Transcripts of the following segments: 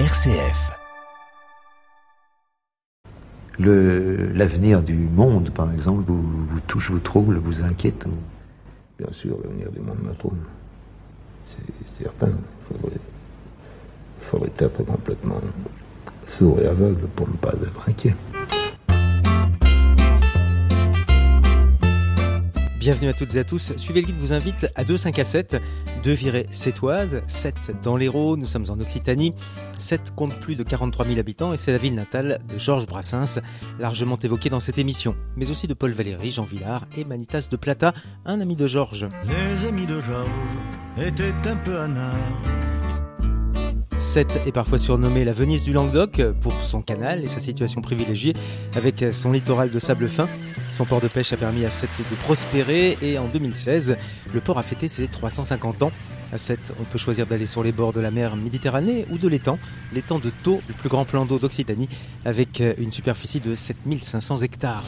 RCF. L'avenir du monde, par exemple, vous, vous, touche, vous trouble, vous inquiète Bien sûr, l'avenir du monde me trouble. C'est certain. Il faudrait, faudrait être complètement sourd et aveugle pour ne pas être inquiet. Bienvenue à toutes et à tous. Suivez le guide vous invite à 2 5 à 7, 2 virées sétoises, 7 dans l'Hérault, nous sommes en Occitanie. 7 compte plus de 43 000 habitants et c'est la ville natale de Georges Brassens, largement évoquée dans cette émission, mais aussi de Paul Valéry, Jean Villard et Manitas de Plata, un ami de Georges. Les amis de Georges étaient un peu anards. Sète est parfois surnommée la Venise du Languedoc pour son canal et sa situation privilégiée avec son littoral de sable fin. Son port de pêche a permis à Sète de prospérer et en 2016, le port a fêté ses 350 ans. À Sète, on peut choisir d'aller sur les bords de la mer Méditerranée ou de l'étang, l'étang de Thau, le plus grand plan d'eau d'Occitanie, avec une superficie de 7500 hectares.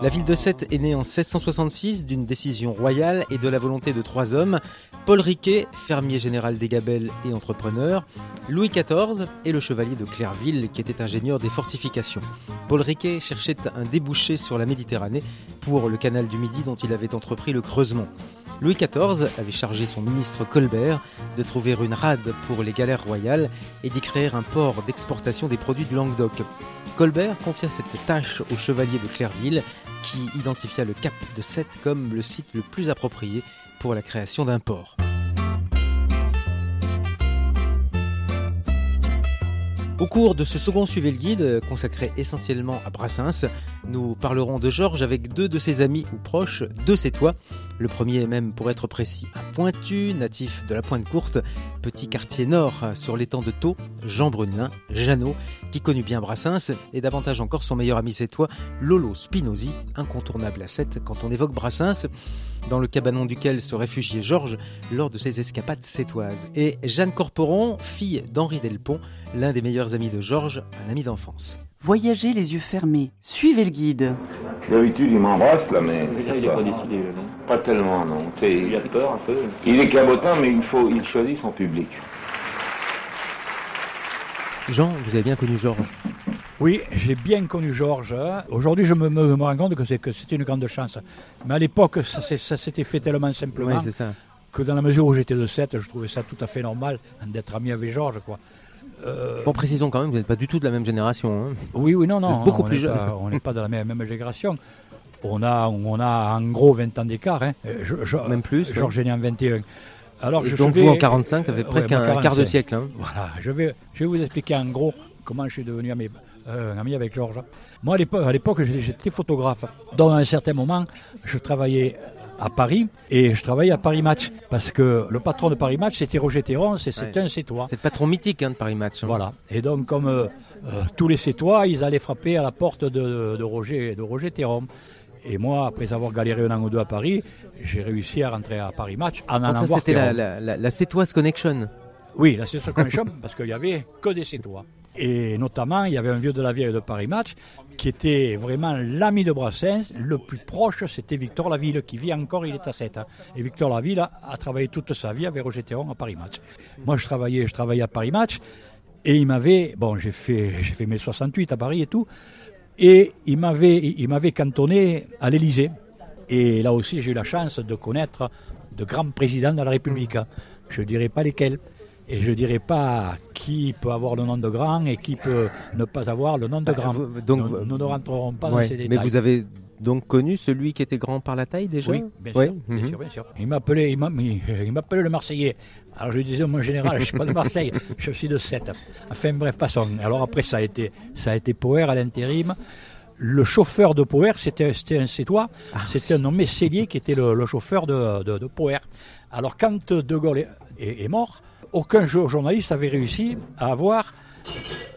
La ville de Sète est née en 1666 d'une décision royale et de la volonté de trois hommes, Paul Riquet, fermier général des Gabelles et entrepreneur, Louis XIV et le chevalier de Clairville qui était ingénieur des fortifications. Paul Riquet cherchait un débouché sur la Méditerranée pour le canal du Midi dont il avait entrepris le creusement. Louis XIV avait chargé son ministre Colbert de trouver une rade pour les galères royales et d'y créer un port d'exportation des produits de Languedoc. Colbert confia cette tâche au chevalier de Clairville qui identifia le cap de Sète comme le site le plus approprié pour la création d'un port. Au cours de ce second Suivez le guide, consacré essentiellement à Brassens, nous parlerons de Georges avec deux de ses amis ou proches, deux Sétois. Le premier est même, pour être précis, à Pointu, natif de la Pointe Courte, petit quartier nord sur l'étang de Thau, Jean Brunelin, Jeannot, qui connut bien Brassens, et davantage encore son meilleur ami sétois, Lolo Spinozzi, incontournable à 7 quand on évoque Brassens, dans le cabanon duquel se réfugiait Georges lors de ses escapades sétoises. Et Jeanne Corporon, fille d'Henri Delpont, l'un des meilleurs amis de Georges, un ami d'enfance. Voyagez les yeux fermés, suivez le guide. D'habitude, il m'embrasse là, mais. Il n'est pas décidé. Là, non Pas tellement, non. Il a peur un peu. Il est cabotin, mais il faut, il choisit son public. Jean, vous avez bien connu Georges. Oui, j'ai bien connu Georges. Aujourd'hui, je me, me- me rends compte que c'est- que c'était une grande chance. Mais à l'époque, ça, ça s'était fait tellement simplement Oui, c'est ça. que dans la mesure où j'étais de 7, je trouvais ça tout à fait normal d'être ami avec Georges. Quoi. Euh, Bon, précisons quand même, vous n'êtes pas du tout de la même génération. hein. oui, oui, non, non. beaucoup on plus jeune. on n'est pas de la même, même génération. On a, on a en gros 20 ans d'écart. Hein. Euh, je- je- Même plus. Georges est né en 21. Alors, je donc vais- vous en 45, ça fait euh, presque ouais, un, quart de 45. siècle. hein. Voilà, je vais, je vais vous expliquer en gros comment je suis devenu ami, euh, ami avec Georges. Moi, à l'époque, j'étais photographe. Dans un certain moment, je travaillais à Paris et je travaillais à Paris Match parce que le patron de Paris Match, c'était Roger Théron, c'est Ouais. un Sétois. C'est le patron mythique hein, de Paris Match. hein. Voilà. Et donc, comme euh, euh, tous les Sétois, ils allaient frapper à la porte de, de Roger, de Roger Théron. Et moi, après avoir galéré un an ou deux à Paris, j'ai réussi à rentrer à Paris Match en allant c'était la, la, la, la Sétoise Connection. Oui, la Station Connection, parce qu'il y avait que des Sétois. Et notamment, il y avait un vieux de la vieille de Paris Match qui était vraiment l'ami de Brassens. Le plus proche, c'était Victor Laville, qui vit encore, il est à 7. Et Victor Laville a, travaillé toute sa vie avec Roger Théron à Paris Match. Moi, je travaillais, je travaillais à Paris Match. Et il m'avait, bon, j'ai fait, j'ai fait mes 68 à Paris et tout. Et il m'avait, il m'avait cantonné à l'Élysée. Et là aussi, j'ai eu la chance de connaître de grands présidents de la République. Je ne dirais pas lesquels. Et je ne dirais pas qui peut avoir le nom de grand et qui peut ne pas avoir le nom de grand. Bah, vous- donc, nous, ne rentrerons pas Ouais, dans ces détails. Mais vous avez donc connu celui qui était grand par la taille déjà Oui, bien, sûr, bien mhm. sûr, bien sûr. Il m'appelait, il m'appelait le Marseillais. Alors je lui disais, mon général, je ne suis pas de Marseille, je suis de 7. Enfin bref, passons. Alors après, ça a été, ça a été Poer à l'intérim. Le chauffeur de Poer, c'était c'était un Sétois, Ah, c'était un nommé Cellier qui était le, le chauffeur de, de, de Poer. Alors quand De Gaulle est, est- est mort, aucun jo- journaliste avait réussi à avoir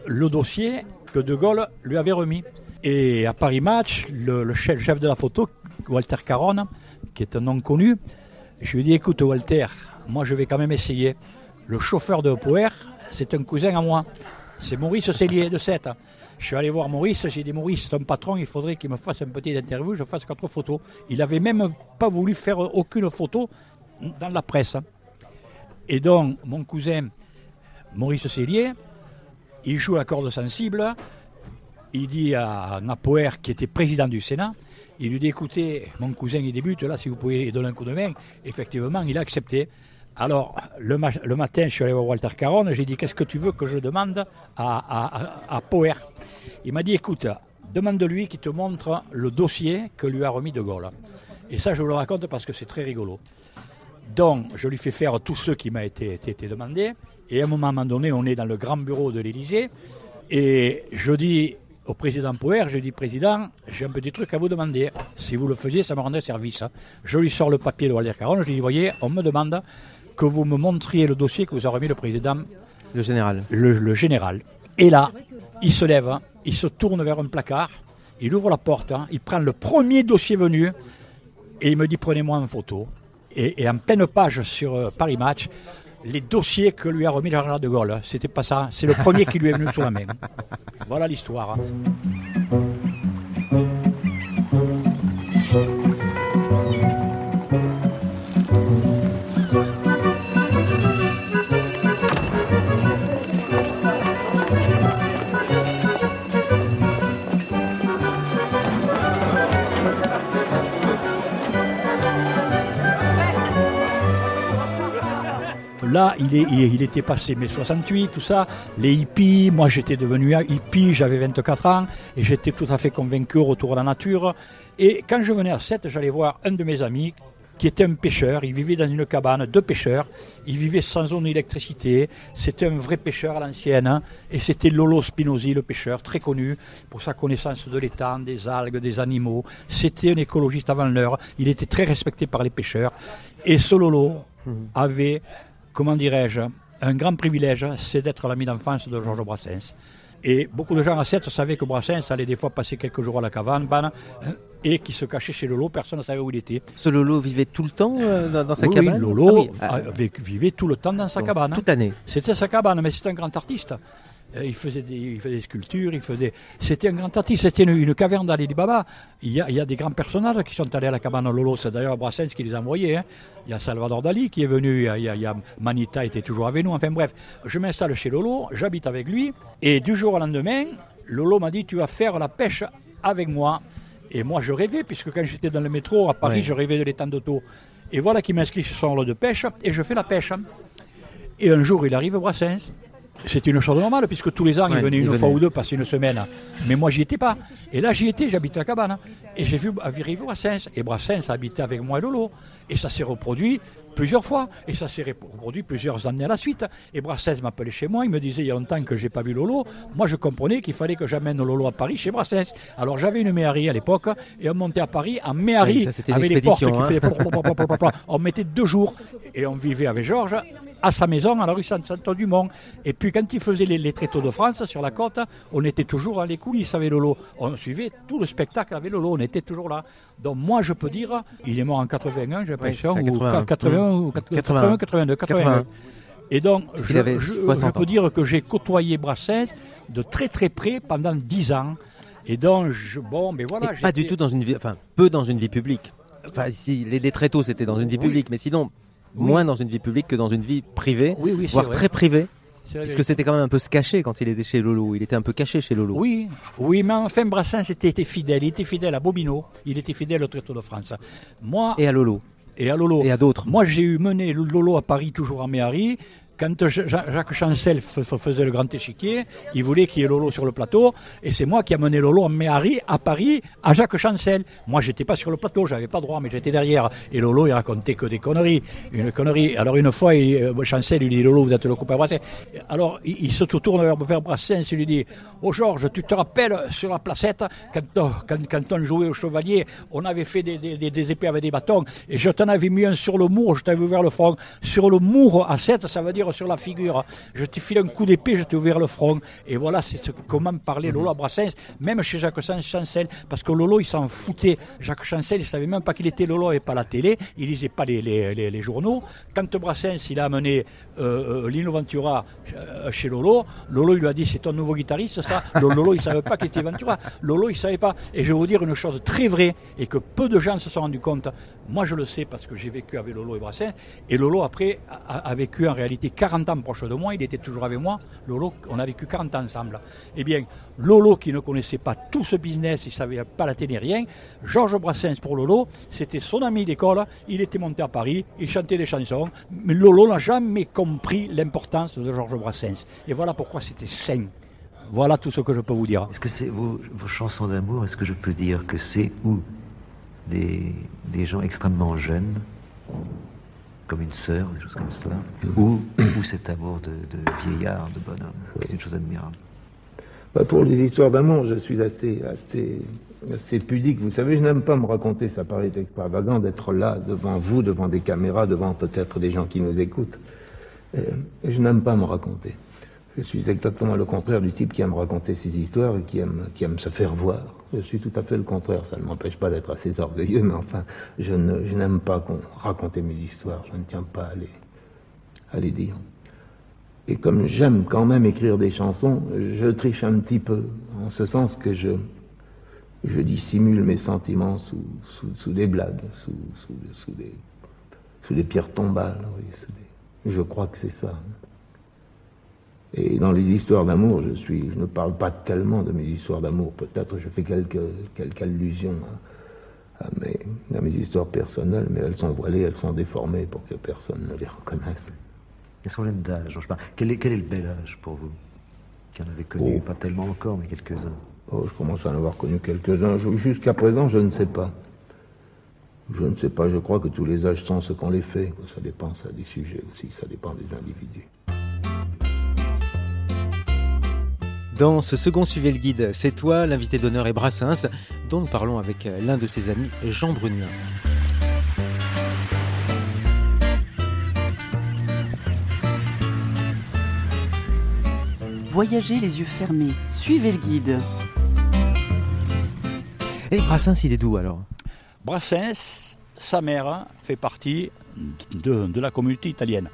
le dossier que De Gaulle lui avait remis. Et à Paris Match, le, chef, de la photo, Walter Caron, qui est un nom connu, je lui ai dit écoute Walter, moi je vais quand même essayer. Le chauffeur de Poer, c'est un cousin à moi. C'est Maurice Cellier de 7. Je suis allé voir Maurice, j'ai dit Maurice, ton patron, il faudrait qu'il me fasse une petite interview, je fasse quatre photos. Il avait même pas voulu faire aucune photo dans la presse. Et donc, mon cousin Maurice Cellier, il joue à corde sensible, il dit à Napoer, qui était président du Sénat, il lui dit écoutez, mon cousin il débute, là si vous pouvez lui donner un coup de main, effectivement il a accepté. Alors le, ma- le matin je suis allé voir Walter Caron, j'ai dit qu'est-ce que tu veux que je demande à, à, à- à Poer? Il m'a dit écoute, demande-lui qu'il te montre le dossier que lui a remis De Gaulle. Et ça je vous le raconte parce que c'est très rigolo. Donc, je lui fais faire tout ce qui m'a été, été- été demandé. Et à un moment donné, on est dans le grand bureau de l'Élysée. Et je dis au président Poer, je dis, président, j'ai un petit truc à vous demander. Si vous le faisiez, ça me rendrait service. Je lui sors le papier de Walter Caron. Je lui dis, voyez, on me demande que vous me montriez le dossier que vous a remis le président Le général. le, le général. Et là, il se lève, hein, il se tourne vers un placard, il ouvre la porte, hein, il prend le premier dossier venu et il me dit prenez-moi en photo. Et, en pleine page sur euh, Paris Match, les dossiers que lui a remis général de Gaulle. C'était pas ça, c'est le premier qui lui est venu sous la main. Voilà l'histoire. Là, il, est, il, il était passé mai 68, tout ça, les hippies, moi j'étais devenu hippie, j'avais 24 ans, et j'étais tout à fait convaincu au retour à la nature. Et quand je venais à 7, j'allais voir un de mes amis qui était un pêcheur, il vivait dans une cabane de pêcheurs, il vivait sans zone d'électricité, c'était un vrai pêcheur à l'ancienne, hein, et c'était Lolo Spinosi, le pêcheur, très connu pour sa connaissance de l'étang, des algues, des animaux, c'était un écologiste avant l'heure, il était très respecté par les pêcheurs, et ce Lolo avait comment dirais-je, un grand privilège, c'est d'être l'ami d'enfance de Georges Brassens. Et beaucoup de gens à 7 savaient que Brassens allait des fois passer quelques jours à la cabane ban, hein, et qui se cachait chez Lolo, personne ne savait où il était. Ce Lolo vivait tout le temps euh, dans, sa Oui, cabane? Oui, Lolo Ah oui, avait- vivait tout le temps dans sa bon, cabane. hein. Toute année. C'était sa cabane, mais c'était un grand artiste. Euh, Il faisait, des, il faisait des sculptures, il faisait. C'était un grand artiste. C'était une, une caverne d'Ali Baba. Il y, a, il y a des grands personnages qui sont allés à la cabane Lolo. C'est d'ailleurs Brassens qui les a envoyés. hein. Il y a Salvador Dali qui est venu. Il y a, il y a- il y a Manita était toujours avec nous. Enfin bref, je m'installe chez Lolo, j'habite avec lui. Et du jour au lendemain, Lolo m'a dit Tu vas faire la pêche avec moi. Et moi, je rêvais, puisque quand j'étais dans le métro à Paris, Ouais. je rêvais de l'étang d'auto. Et voilà qu'il m'inscrit sur son lot de pêche, et je fais la pêche. Et un jour, il arrive Brassens. C'est une chose normale, puisque tous les ans, Ouais, il venait il une venait. fois ou deux passer une semaine. Mais moi, j'y étais pas. Et là, j'y étais, j'habite la cabane. Et j'ai vu arriver Brassens. Et Brassens habitait avec moi et Lolo. Et ça s'est reproduit plusieurs fois. Et ça s'est reproduit plusieurs années à la suite. Et Brassens m'appelait chez moi. Il me disait, il y a longtemps que j'ai pas vu Lolo. Moi, je comprenais qu'il fallait que j'amène Lolo à Paris chez Brassens. Alors, j'avais une méhari à l'époque. Et on montait à Paris en méhari. Oui, avec les portes qui hein. faisaient. On mettait deux jours. Et on vivait avec Georges à sa maison à la rue Saint-Antoine-du-Mont. Et puis quand il faisait les, les tréteaux de France sur la côte, on était toujours dans les coulisses avec Lolo. On suivait tout le spectacle avec Lolo, on était toujours là. Donc moi je peux dire, il est mort en 81, j'ai l'impression, c'est ou 81. 81 ou 81, 82, 81. Et donc je, avait je- 60 je peux dire que j'ai côtoyé Brassens de très très près pendant 10 ans. Et donc, je, bon, mais voilà. Pas du tout dans une vie, enfin, peu dans une vie publique. Enfin, si, les, les très tôt, c'était dans une vie Oui. publique, mais sinon, Oui. moins dans une vie publique que dans une vie privée, Oui, voire vrai. très privée. Parce que c'était quand même un peu se cacher quand il était chez Lolo. Il était un peu caché chez Lolo. Oui, oui, mais enfin Brassens était, était fidèle. Il était fidèle à Bobino, il était fidèle au Traité de France. Moi, Et à Lolo. Et à Lolo. Et à d'autres. Moi, j'ai eu mené Lolo à Paris, toujours en Méhari. Quand Ja- Ja- Jacques Chancel faisait le grand échiquier, il voulait qu'il y ait Lolo sur le plateau. Et c'est moi qui ai mené Lolo en Méhari, à Paris, à Jacques Chancel. Moi, j'étais pas sur le plateau, j'avais pas droit, mais j'étais derrière. Et Lolo, il racontait que des conneries. Une connerie. Alors, une fois, euh, Chancel, il lui dit Lolo, vous êtes le copain Brassens. Alors, il, se tourne vers, Brassens, il lui dit Oh Georges, tu te rappelles sur la placette, quand, on- quand, quand on jouait au chevalier, on avait fait des, des- épées avec des bâtons, et je t'en avais mis un sur le mour, je t'avais ouvert le front. Sur le mour à 7, ça veut dire sur la figure, je te file un coup d'épée, je t'ai ouvert le front. Et voilà, c'est ce, comment parlait Lolo à Brassens, même chez Jacques Chancel, parce que Lolo, il s'en foutait. Jacques Chancel, il savait même pas qu'il était Lolo et pas la télé, il lisait pas les, les, les, journaux. Quand Brassens, il a amené euh, euh Lino Ventura euh, chez Lolo, Lolo, il lui a dit, c'est ton nouveau guitariste, ça? Lolo, il savait pas qu'il était Ventura. Lolo, il savait pas. Et je vais vous dire une chose très vraie, et que peu de gens se sont rendus compte. Moi, je le sais parce que j'ai vécu avec Lolo et Brassens. Et Lolo, après, a, vécu en réalité 40 ans proche de moi. Il était toujours avec moi. Lolo, on a vécu 40 ans ensemble. Eh bien, Lolo, qui ne connaissait pas tout ce business, il ne savait pas la télé, rien. Georges Brassens, pour Lolo, c'était son ami d'école. Il était monté à Paris, il chantait des chansons. Mais Lolo n'a jamais compris l'importance de Georges Brassens. Et voilà pourquoi c'était sain. Voilà tout ce que je peux vous dire. Est-ce que c'est vos, vos chansons d'amour, est-ce que je peux dire que c'est où des, des gens extrêmement jeunes, comme une sœur, des choses comme cela, ou, ou cet amour de, de vieillard, de bonhomme. C'est une chose admirable. Bah pour les histoires d'amour, je suis assez, assez, assez pudique. Vous savez, je n'aime pas me raconter, ça paraît extravagant d'être là, devant vous, devant des caméras, devant peut-être des gens qui nous écoutent. Euh, je n'aime pas me raconter. Je suis exactement le contraire du type qui aime raconter ses histoires et qui aime, qui aime se faire voir. Je suis tout à fait le contraire. Ça ne m'empêche pas d'être assez orgueilleux, mais enfin, je, n'aime pas qu'on raconte mes histoires. Je ne tiens pas à les, à les dire. Et comme j'aime quand même écrire des chansons, je triche un petit peu, en ce sens que je, je dissimule mes sentiments sous, sous, des blagues, sous, sous, des, sous des pierres tombales. je crois que c'est ça. Et dans les histoires d'amour, je, suis, je ne parle pas tellement de mes histoires d'amour. Peut-être je fais quelques, quelques allusions à, mes, à, mes, histoires personnelles, mais elles sont voilées, elles sont déformées pour que personne ne les reconnaisse. Quels sont d'âge quel est, quel est le bel âge pour vous Qui en avez connu, oh. pas tellement encore, mais quelques-uns? Oh, je commence à en avoir connu quelques-uns. Jusqu'à présent, je ne sais pas. Je ne sais pas, je crois que tous les âges sont ce qu'on les fait. Ça dépend, ça des sujets aussi, ça dépend des individus. Dans ce second Suivez le guide, c'est toi, l'invité d'honneur est Brassens, dont nous parlons avec euh, l'un de ses amis, Jean Brunelin. Voyagez les yeux fermés, suivez le guide. Et Brassens, il est d'où alors? Brassens, sa mère fait partie de, de la communauté italienne.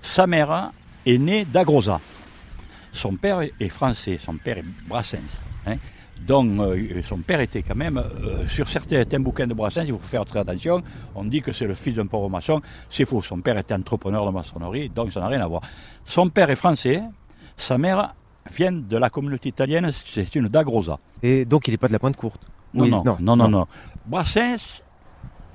Sa mère est née d'Agrosa. Son père est français, son père est Brassens. Hein. Donc euh, son père était quand même, euh, sur certains bouquins de Brassens, il faut faire très attention, on dit que c'est le fils d'un pauvre maçon, c'est faux, son père était entrepreneur de maçonnerie, donc ça n'a rien à voir. Son père est français, sa mère vient de la communauté italienne, c'est une d'Agrosa. Et donc il n'est pas de la pointe courte non, non, non, non, non, non. Brassens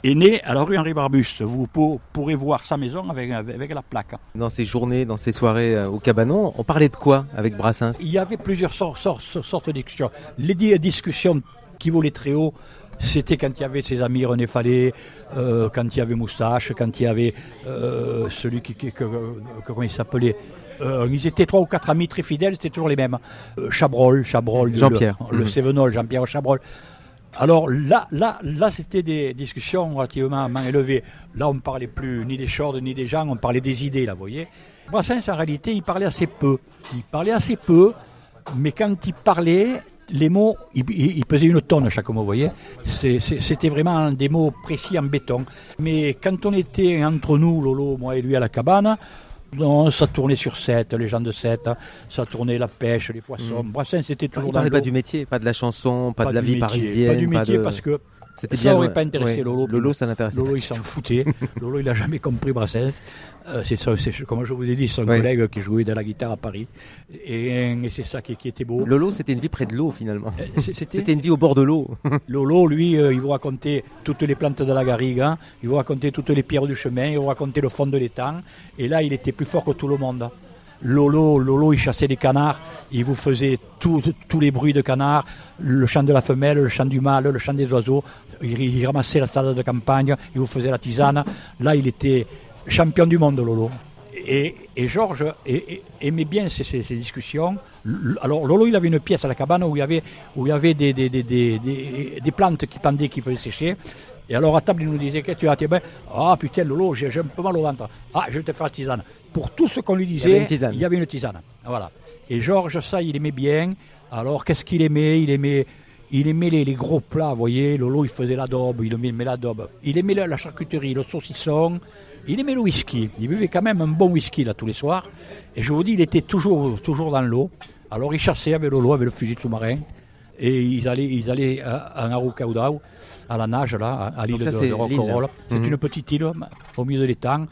est né à la rue Henri Barbuste. Vous pourrez voir sa maison avec, avec la plaque. Dans ces journées, dans ces soirées euh, au cabanon, on parlait de quoi avec Brassens? Il y avait plusieurs sortes, sortes, de discussions. Les discussions qui volaient très haut, c'était quand il y avait ses amis René Fallet, euh, quand il y avait Moustache, quand il y avait euh, celui qui, comment il s'appelait ils étaient trois ou quatre amis très fidèles, c'était toujours les mêmes. Chabrol, Chabrol, Jean-Pierre, le, mmh. Jean-Pierre Chabrol. Alors là, là, là, c'était des discussions relativement élevées. Là, on ne parlait plus ni des shorts ni des gens, on parlait des idées, là, vous voyez. Brassens, en réalité, il parlait assez peu. Il parlait assez peu, mais quand il parlait, les mots, il, pesait une tonne chaque mot, vous voyez. C'était vraiment des mots précis en béton. Mais quand on était entre nous, Lolo, moi et lui à la cabane, non, ça tournait sur 7, les gens de 7, hein. ça tournait la pêche, les poissons. Mmh. Brassens, c'était toujours Il parlait pas du métier, pas de la chanson, pas, de la vie parisienne. Pas du métier, parce que c'était ça n'aurait pas intéressé Lolo. Lolo, ça n'intéressait pas. Lolo, il s'en foutait. Lolo, il n'a jamais compris Brassens. Euh, c'est ça, comme je vous ai dit, son collègue qui jouait de la guitare à Paris. Et, c'est ça qui, était beau. Lolo, c'était une vie près de l'eau, finalement. Euh, c'était une vie au bord de l'eau. Lolo, lui, euh, il vous racontait toutes les plantes de la garrigue, hein. il vous racontait toutes les pierres du chemin, il vous racontait le fond de l'étang. Et là, il était plus fort que tout le monde. Lolo, Lolo, il chassait des canards, il vous faisait tous les bruits de canards, le chant de la femelle, le chant du mâle, le chant des oiseaux, il, ramassait la stade de campagne, il vous faisait la tisane. Là, il était champion du monde, Lolo. Et, Georges aimait bien ces, discussions. Alors Lolo, il avait une pièce à la cabane où il y avait, des, plantes qui pendaient, qui faisaient sécher. Et alors à table, il nous disait que tu as? Tiens, ben, Ah putain, Lolo, j'ai un peu mal au ventre. Ah, je vais te faire la tisane. Pour tout ce qu'on lui disait, il y avait une tisane. Voilà. Et Georges, ça, il aimait bien. Alors, qu'est-ce qu'il aimait? Il aimait, il aimait les, les gros plats, vous voyez. Lolo, il faisait la daube, il aimait la daube. Il aimait la, la charcuterie, le saucisson. Il aimait le whisky. Il buvait quand même un bon whisky, là, tous les soirs. Et je vous dis, il était toujours, toujours dans l'eau. Alors, il chassait avec Lolo, avec le fusil de sous-marin. Et ils allaient, ils allaient à, à Arucaudao, à la nage, là, à, à l'île de, de. C'est Mhm. une petite île au milieu de l'étang.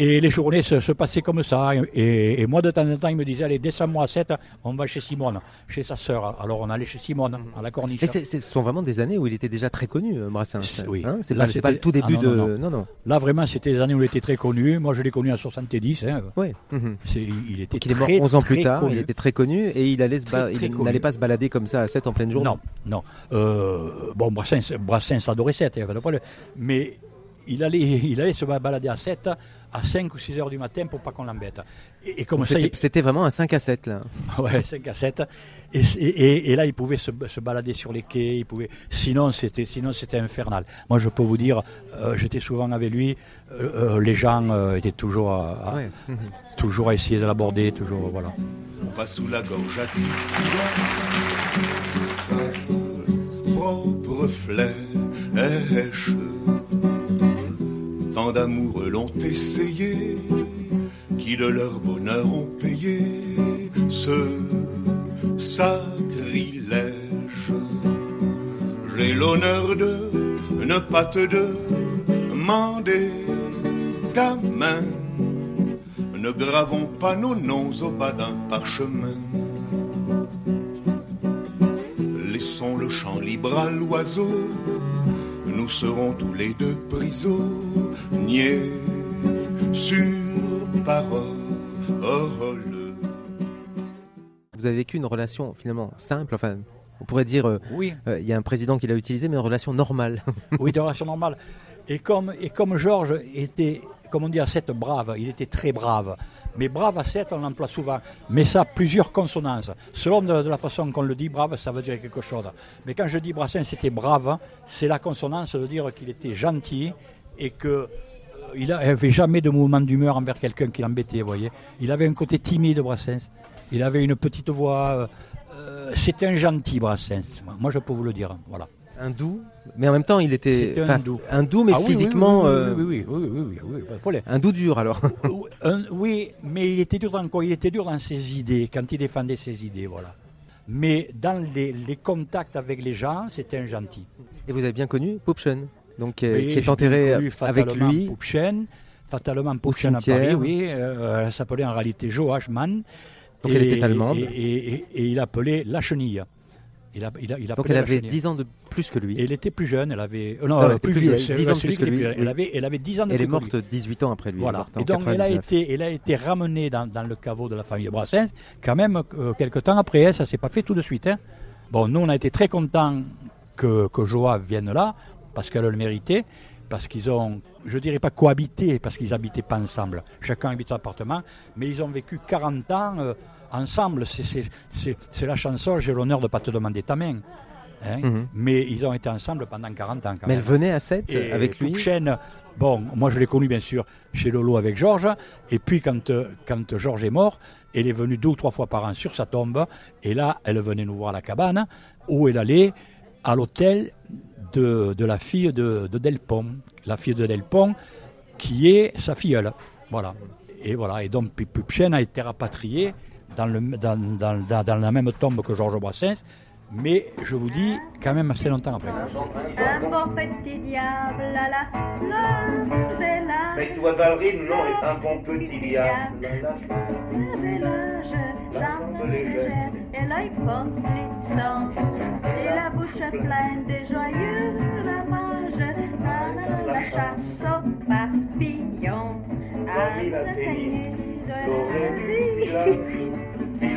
Et les journées se, se passaient comme ça. Et, et moi, de temps en temps, il me disait Allez, descends-moi à 7, on va chez Simone, chez sa sœur. Alors, on allait chez Simone, à la corniche. Et c'est- ce sont vraiment des années où il était déjà très connu, euh, Brassens. C'est- oui. Hein c'est pas, le tout début Ah, non, de. non, non. Là, vraiment, c'était les années où il était très connu. Moi, je l'ai connu en 70. hein. Ouais. mhm. Il était il est mort très, 11 ans plus tard, connu. il était très connu et il allait se Très, ba- très il connu. n'allait pas se balader comme ça à 7 en pleine journée. Non, non. Euh, bon, Brassens, Brassens adorait 7, il y avait pas de problème. Mais il allait, il allait se balader à 7, à 5 ou 6 heures du matin pour pas qu'on l'embête. Et, et comme Donc ça, C'était vraiment un 5 à 7 là. ouais, 5 à 7. Et, et- et- et là, il pouvait se, se balader sur les quais. Il pouvait, sinon, c'était, sinon, c'était infernal. Moi, je peux vous dire, euh, j'étais souvent avec lui. euh, euh, les gens euh, étaient toujours, à, à- Ouais. Toujours à essayer de l'aborder, toujours, voilà. pas sous la gorge à sa propre flèche. D'amoureux l'ont essayé, qui de leur bonheur ont payé ce sacrilège. J'ai l'honneur de ne pas te demander ta main. Ne gravons pas nos noms au bas d'un parchemin. Laissons le champ libre à l'oiseau. Nous serons tous les deux prisonniers sur parole. Vous avez vécu une relation finalement simple, enfin on pourrait dire euh, Oui. euh, il y a un président qui l'a utilisé mais une relation normale. Oui, de relation normale. Et comme, et comme Georges était, comme on dit à 7, brave, il était très brave. Mais brave à 7, on l'emploie souvent. Mais ça a plusieurs consonances. Selon de, la façon qu'on le dit, brave, ça veut dire quelque chose. Mais quand je dis Brassens c'était brave, c'est la consonance de dire qu'il était gentil et que euh, il n'avait jamais de mouvement d'humeur envers quelqu'un qui l'embêtait, voyez. Il avait un côté timide, Brassens. Il avait une petite voix. euh, euh, c'était un gentil, Brassens. Moi, je peux vous le dire. Voilà. Un doux, mais en même temps il était un doux mais Ah oui, physiquement oui, oui, euh, oui, oui, oui, oui, oui, pas de problème. un doux dur alors. Un- oui, mais il était dur dans quoi Il était dur dans ses idées, quand il défendait ses idées, voilà. Mais dans les, les contacts avec les gens, c'était un gentil. Et vous avez bien connu Popchen, donc euh, qui est enterré avec lui. Poupchen, fatalement Poupchen à. Paris, oui. euh, elle s'appelait en réalité Jo Hachmann. Donc elle était allemande. Et, et- et- et il appelait La Chenille. Il, a- il a- il Donc elle avait Chenille. 10 ans de plus que lui. Et elle était plus jeune, elle avait. euh, non, Non, elle euh, était plus vieille, 10 ans que lui, était plus- oui. Elle avait, elle avait 10 ans de Elle est plus que lui. morte 18 ans après lui. Voilà. Et donc elle a 99. été, elle a été ramenée dans, dans le caveau de la famille Brassens, quand même euh, quelques temps après elle, ça s'est pas fait tout de suite. hein. Bon, nous on a été très contents que, que Joa vienne là, parce qu'elle le méritait, parce qu'ils ont, je dirais pas cohabité, parce qu'ils habitaient pas ensemble. Chacun habite un appartement, mais ils ont vécu 40 ans euh, ensemble. C'est- la chanson J'ai l'honneur de pas te demander ta main. hein. Mhm. Mais ils ont été ensemble pendant 40 ans quand Mais même. elle venait à 7 Et avec lui. Poupchen, bon, moi je l'ai connu bien sûr chez Lolo avec Georges. Et puis quand, quand Georges est mort, elle est venue deux ou trois fois par an sur sa tombe. Et là, elle venait nous voir à la cabane où elle allait à l'hôtel de, de la fille de, de Delpont. La fille de Delpont qui est sa filleule. Voilà. Et voilà. Et donc Pu- Poupchen a été rapatriée dans, le, dans, dans- dans- la même tombe que Georges Brassens. Mais je vous dis, quand même assez longtemps après. Un bon petit diable à la fleur. Mais toi, Valérie, non, est un bon petit diable. de l'âge, l'âme légère et l'œil complissant. Et la bouche pleine de joyeux ramages. À la chasse aux papillons. À la saignée de la vu,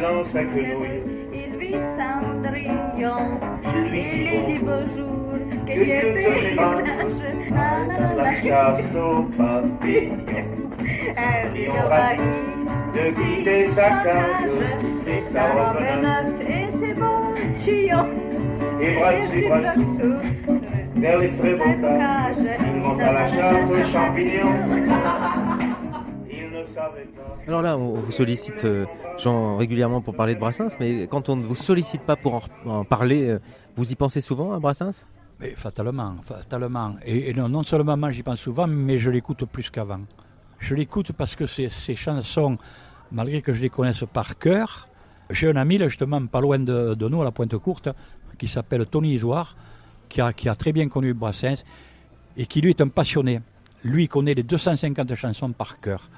bilan sa quenouille. Il vit Cendrillon. Il lui Il dit bonjour. bonjour. Que Qu'il y Dieu te ait des défende. ménages. À La chasse aux papillons. Un Et lion on ravi de quitter sa cage et sa robe neuve. et ses chillons. Et ses bras vers les très beaux. Il monte à la chasse aux champignons. Alors là, on vous sollicite euh, régulièrement pour parler de Brassens, mais quand on ne vous sollicite pas pour en, parler, euh, vous y pensez souvent à Brassens? Fatalement, fatalement. Et, non, non seulement moi j'y pense souvent, mais je l'écoute plus qu'avant. Je l'écoute parce que ces, chansons, malgré que je les connaisse par cœur, j'ai un ami là, justement pas loin de, nous, à la Pointe Courte, qui s'appelle Tony Isoire, qui a, qui a très bien connu Brassens et qui lui est un passionné. Lui connaît les 250 chansons par cœur.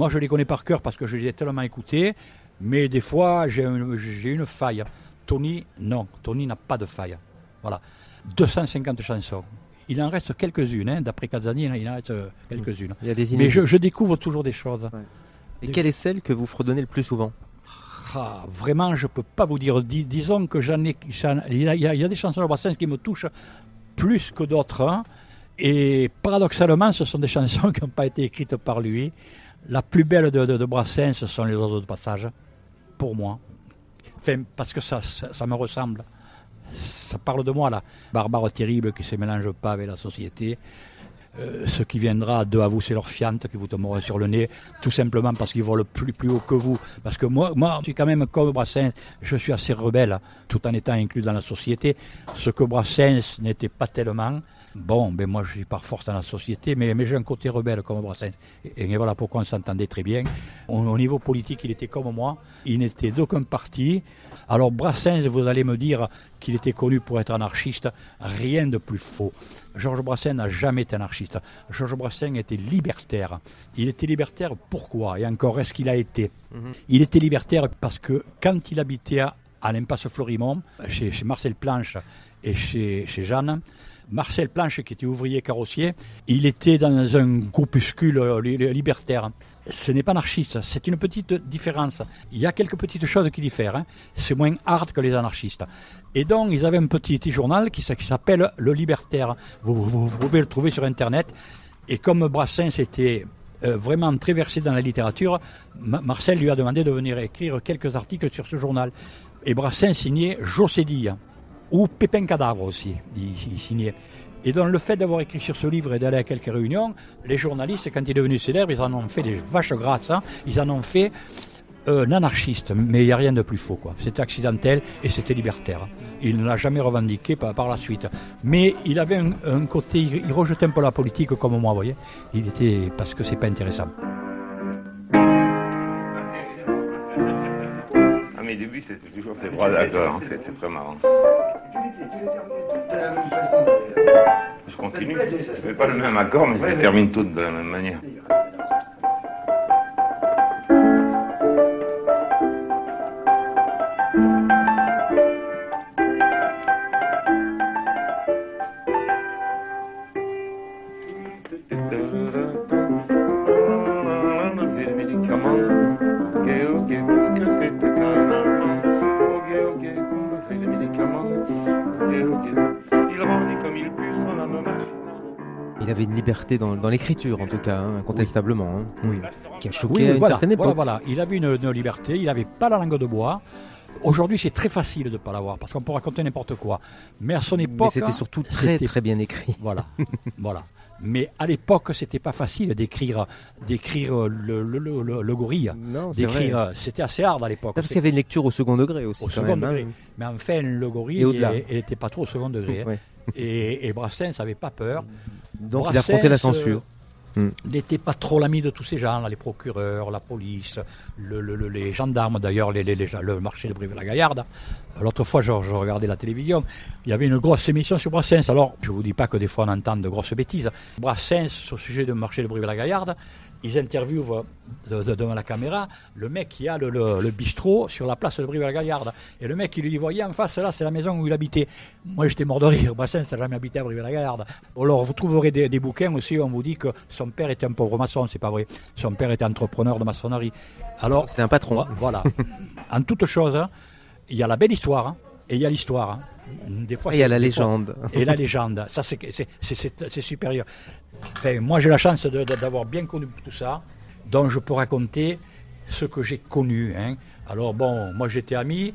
Moi je les connais par cœur parce que je les ai tellement écoutées, mais des fois j'ai une, faille. Tony, non, Tony n'a pas de faille. Voilà. 250 chansons. Il en reste quelques-unes, hein. d'après Kazani, il en reste euh, quelques-unes. Mais je, je découvre toujours des choses. Et quelle est celle que vous fredonnez le plus souvent? Ah, vraiment, je peux pas vous dire. Dis- disons que j'en ai, y a- il y a des chansons de Brassens qui me touchent plus que d'autres. hein. Et paradoxalement, ce sont des chansons qui n'ont pas été écrites par lui. La plus belle de, de, Brassens, ce sont les oiseaux de passage, pour moi. Parce que ça, me ressemble. Ça parle de moi, là. Barbare terrible qui se mélange pas avec la société. Euh, ce qui viendra de à vous, c'est leur fiante qui vous tomberont sur le nez, tout simplement parce qu'ils volent plus, plus haut que vous. Parce que moi, moi, je suis quand même comme Brassens, je suis assez rebelle, tout en étant inclus dans la société. Ce que Brassens n'était pas tellement. Bon, ben moi je suis par force dans la société, mais, mais j'ai un côté rebelle comme Brassens. Et, et voilà pourquoi on s'entendait très bien. Au, au niveau politique, il était comme moi. Il n'était d'aucun parti. Alors Brassens, vous allez me dire qu'il était connu pour être anarchiste. Rien de plus faux. Georges Brassens n'a jamais été anarchiste. Georges Brassens était libertaire. Il était libertaire pourquoi? Et encore, est-ce qu'il a été? Il était libertaire parce que quand il habitait à, à l'impasse Florimont, chez, chez Marcel Planche et chez, chez Jeanne, Marcel Planche, qui était ouvrier carrossier, il était dans un groupuscule euh, li- li- libertaire. Ce n'est pas anarchiste, c'est une petite différence. Il y a quelques petites choses qui diffèrent. hein. C'est moins hard que les anarchistes. Et donc, ils avaient un petit journal qui, s'appelle Le Libertaire. Vous, pouvez le trouver sur Internet. Et comme Brassens était euh, vraiment très versé dans la littérature, Ma- Marcel lui a demandé de venir écrire quelques articles sur ce journal. Et Brassens signait Jossédille ou Pépin Cadavre aussi, il, signait. Et donc le fait d'avoir écrit sur ce livre et d'aller à quelques réunions, les journalistes, quand il est devenu célèbre, ils en ont fait des vaches grasses, hein. ils en ont fait euh, un anarchiste, mais il n'y a rien de plus faux. quoi. C'était accidentel et c'était libertaire. Il ne l'a jamais revendiqué par, la suite. Mais il avait un, côté, il, rejetait un peu la politique comme moi, vous voyez. Il était, parce que c'est pas intéressant. À mes débuts, c'était toujours ces trois accords, hein, c'est très marrant. Je continue, je fais pas le même accord, mais je les termine toutes de la même manière. Il avait une liberté dans, dans l'écriture, en tout cas, hein, incontestablement, hein, Oui. qui a choqué Oui, à une voilà, certaine époque. Voilà, voilà. Il avait une, une liberté, il n'avait pas la langue de bois. Aujourd'hui, c'est très facile de ne pas l'avoir parce qu'on peut raconter n'importe quoi. Mais à son époque. C'était surtout très très bien écrit. Voilà, voilà. Mais à l'époque, c'était pas facile d'écrire, d'écrire le, le, le, le- le gorille. D'écrire, c'était assez hard à l'époque. Parce qu'il y avait une lecture au second degré aussi. au second même, degré. hein. Mais enfin, le gorille, Et il n'était pas trop au second degré. hein. Et, et Brassens n'avait pas peur. Donc il affrontait la censure. euh, n'était pas trop l'ami de tous ces gens, là, les procureurs, la police, le- le- le- les gendarmes d'ailleurs, les, les- les- le marché de Brive-la-Gaillarde. L'autre fois, je, je regardais la télévision, il y avait une grosse émission sur Brassens. Alors, je vous dis pas que des fois on entend de grosses bêtises. Brassens, au sujet du marché de Brive-la-Gaillarde, ils interviewent de- de- devant la caméra le mec qui a le, le- le bistrot sur la place de Brive-la-Gaillarde. Et le mec, il lui dit, voyez, en face, là, c'est la maison où il habitait. Moi, j'étais mort de rire. Brassens n'a jamais habité à Brive-la-Gaillarde. Alors, vous trouverez des, des bouquins aussi où on vous dit que son père était un pauvre maçon. C'est pas vrai. Son père était entrepreneur de maçonnerie. Alors, C'était un patron. vo- voilà. en toute chose, hein, il y a la belle histoire hein, et il y a l'histoire. hein. Des fois, Et il y a la fois- légende. et la légende, ça c'est supérieur. Moi j'ai la chance d'avoir bien connu tout ça, donc je peux raconter ce que j'ai connu. hein. Alors bon, moi j'étais ami,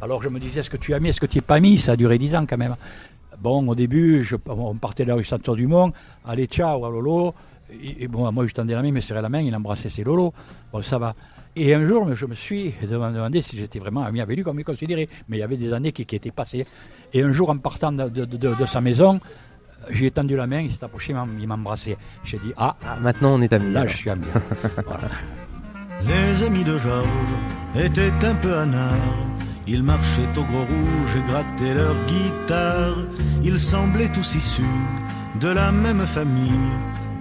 alors je me disais est-ce que tu es ami, est-ce que tu es pas ami? Ça a duré dix ans quand même. Bon, au début, on partait de la rue Saint-Dumont, allez, ciao, à Lolo. Et, bon, moi, je tendais la main, il me serrait la main, il embrassait ses Lolo. Bon, ça va. Et un jour, je me suis demandé si j'étais vraiment ami avec lui, comme il considérait. Mais il y avait des années qui, étaient passées. Et un jour, en partant de sa maison, j'ai tendu la main, il s'est approché, il m'a- embrassé. J'ai dit, ah, Maintenant, on est amis. là, alors. je suis ami. Voilà. Les amis de Georges étaient un peu anards. Ils marchaient au gros rouge et grattaient leur guitare. Ils semblaient tous issus de la même famille.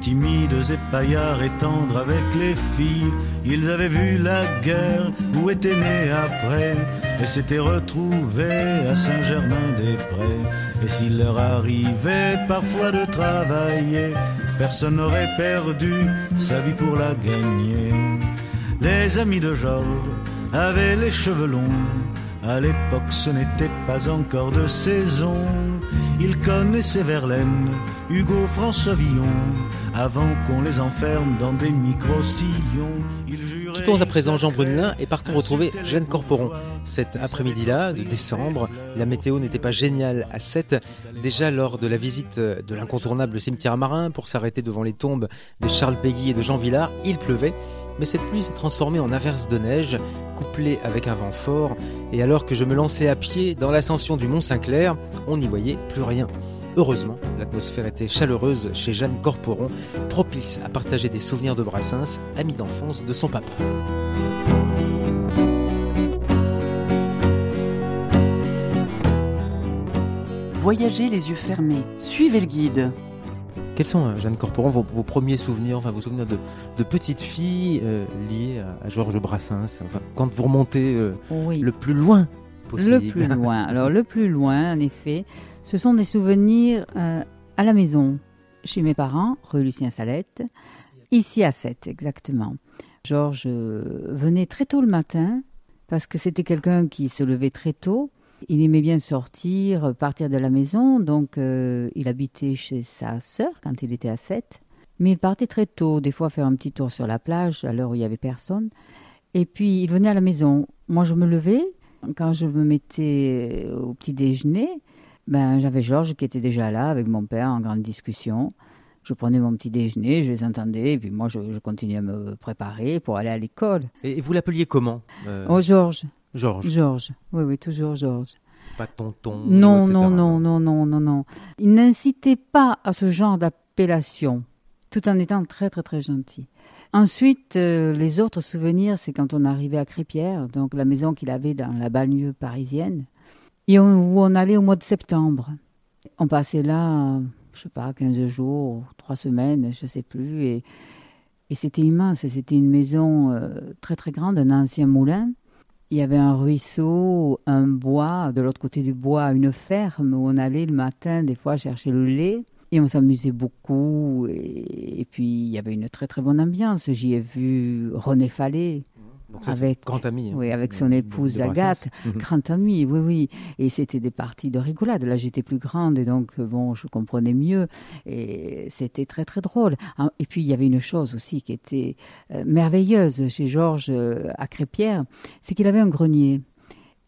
Timides et paillards et tendres avec les filles. Ils avaient vu la guerre ou étaient nés après et s'étaient retrouvés à Saint-Germain-des-Prés. Et s'il leur arrivait parfois de travailler, personne n'aurait perdu sa vie pour la gagner. Les amis de Georges avaient les cheveux longs. À l'époque, ce n'était pas encore de saison. Ils connaissaient Verlaine, Hugo, François Villon, avant qu'on les enferme dans des micro-sillons. Quittons à présent Jean Brunelin et partons retrouver Jeanne Corporon. Cet après-midi-là, de décembre, la météo n'était pas géniale à 7. Déjà lors de la visite de l'incontournable cimetière marin pour s'arrêter devant les tombes de Charles Péguy et de Jean Villard, il pleuvait. Mais cette pluie s'est transformée en averse de neige, couplée avec un vent fort. Et alors que je me lançais à pied dans l'ascension du Mont Saint-Clair, on n'y voyait plus rien. Heureusement, l'atmosphère était chaleureuse chez Jeanne Corporon, propice à partager des souvenirs de Brassens, ami d'enfance de son papa. Voyagez les yeux fermés. Suivez le guide. Quels sont, euh, Jeanne Corporon, vos, vos premiers souvenirs, enfin vos souvenirs de, de petite fille euh, liés à, à Georges Brassens enfin, Quand vous remontez euh, Oui. le plus loin Le plus loin. Alors le plus loin, en effet, ce sont des souvenirs euh, à la maison, chez mes parents, rue Lucien Salette, ici à 7 exactement. Georges euh, venait très tôt le matin parce que c'était quelqu'un qui se levait très tôt. Il aimait bien sortir, partir de la maison, donc euh, il habitait chez sa sœur quand il était à 7. Mais il partait très tôt, des fois faire un petit tour sur la plage à l'heure où il n'y avait personne. Et puis il venait à la maison. Moi je me levais, quand je me mettais au petit déjeuner, ben, j'avais Georges qui était déjà là avec mon père en grande discussion. Je prenais mon petit déjeuner, je les entendais, et puis moi je, je continuais à me préparer pour aller à l'école. Et, vous l'appeliez comment euh, Oh Georges, Georges. Georges, oui oui toujours Georges. Pas tonton. Non etc. non non non non non non. Il n'incitait pas à ce genre d'appellation, tout en étant très très très gentil. Ensuite, euh, les autres souvenirs, c'est quand on arrivait à Crépierre, donc la maison qu'il avait dans la banlieue parisienne, et on- où on allait au mois de septembre. On passait là, je sais pas, 15 jours, 3 semaines, je sais plus, et, c'était immense. C'était une maison euh, très très grande, un ancien moulin. Il y avait un ruisseau, un bois, de l'autre côté du bois, une ferme où on allait le matin, des fois, chercher le lait. Et on s'amusait beaucoup. Et, et puis, il y avait une très très bonne ambiance. J'y ai vu René Fallet. Donc c'est avec, grand ami, hein, oui, avec de- son épouse. Agathe, Mhm. grand ami, oui, oui. Et c'était des parties de rigolade. Là, j'étais plus grande et donc, euh, bon, je comprenais mieux. Et c'était très, très drôle. Et puis, il y avait une chose aussi qui était euh, merveilleuse chez Georges euh, à Crépierre, c'est qu'il avait un grenier.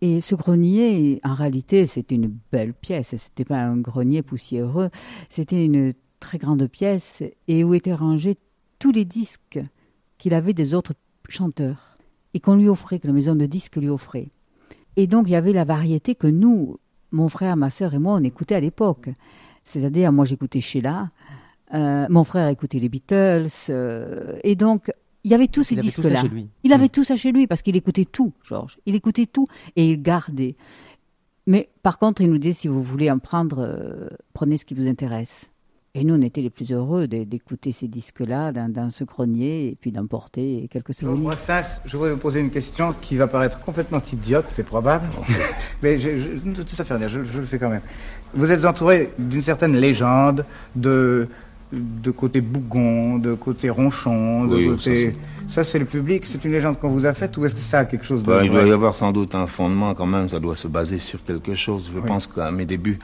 Et ce grenier, en réalité, c'était une belle pièce. C'était pas un grenier poussiéreux. C'était une très grande pièce et où étaient rangés tous les disques qu'il avait des autres chanteurs et qu'on lui offrait, que la maison de disques lui offrait. Et donc, il y avait la variété que nous, mon frère, ma sœur et moi, on écoutait à l'époque. C'est-à-dire, moi, j'écoutais Sheila, euh, mon frère écoutait les Beatles, euh, et donc, il y avait tous ces Il avait tout ça disques-là. chez lui. Il avait tout ça chez lui parce qu'il écoutait tout, Georges. Il écoutait tout et il gardait. Mais par contre, il nous disait si vous voulez en prendre, euh, prenez ce qui vous intéresse. Et nous, on était les plus heureux de- d'écouter ces disques-là dans, dans ce grenier et puis d'emporter quelques souvenirs. Brassens, je voudrais vous poser une question qui va paraître complètement idiote, c'est probable. Mais je, je, tout à fait je le fais quand même. Vous êtes entouré d'une certaine légende, de, de côté bougon, de côté ronchon, de Oui, côté. ça, c'est le public, c'est une légende qu'on vous a faite ou est-ce que ça a quelque chose de. Bah, il doit y avoir sans doute un fondement quand même, ça doit se baser sur quelque chose. Je Oui. pense qu'à mes débuts,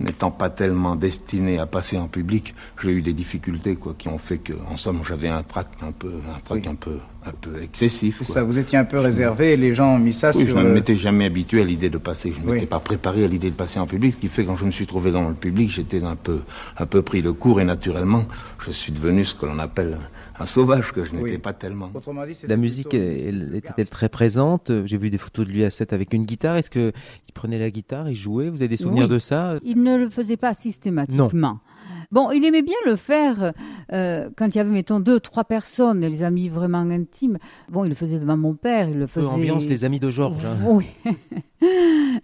n'étant pas tellement destiné à passer en public, j'ai eu des difficultés quoi, qui ont fait que, en somme, j'avais un tract un peu, un tract un peu un peu excessif. Quoi. ça, vous étiez un peu réservé et les gens ont mis ça Oui, sur... je ne m'étais jamais habitué à l'idée de passer. Je ne Oui. m'étais pas préparé à l'idée de passer en public, ce qui fait que quand je me suis trouvé dans le public, j'étais un peu, un peu pris de court et naturellement, je suis devenu ce que l'on appelle un sauvage, que je n'étais pas tellement. Autrement dit, La musique, elle, était-elle très présente? J'ai vu des photos de lui à 7 avec une guitare. Est-ce que il prenait la guitare, il jouait? Vous avez des souvenirs Oui. de ça? Il ne le faisait pas systématiquement. Bon, il aimait bien le faire euh, quand il y avait, mettons, deux, trois personnes, les amis vraiment intimes. Bon, il le faisait devant mon père, il le Peu faisait... ambiance les amis de Georges. hein. Oui.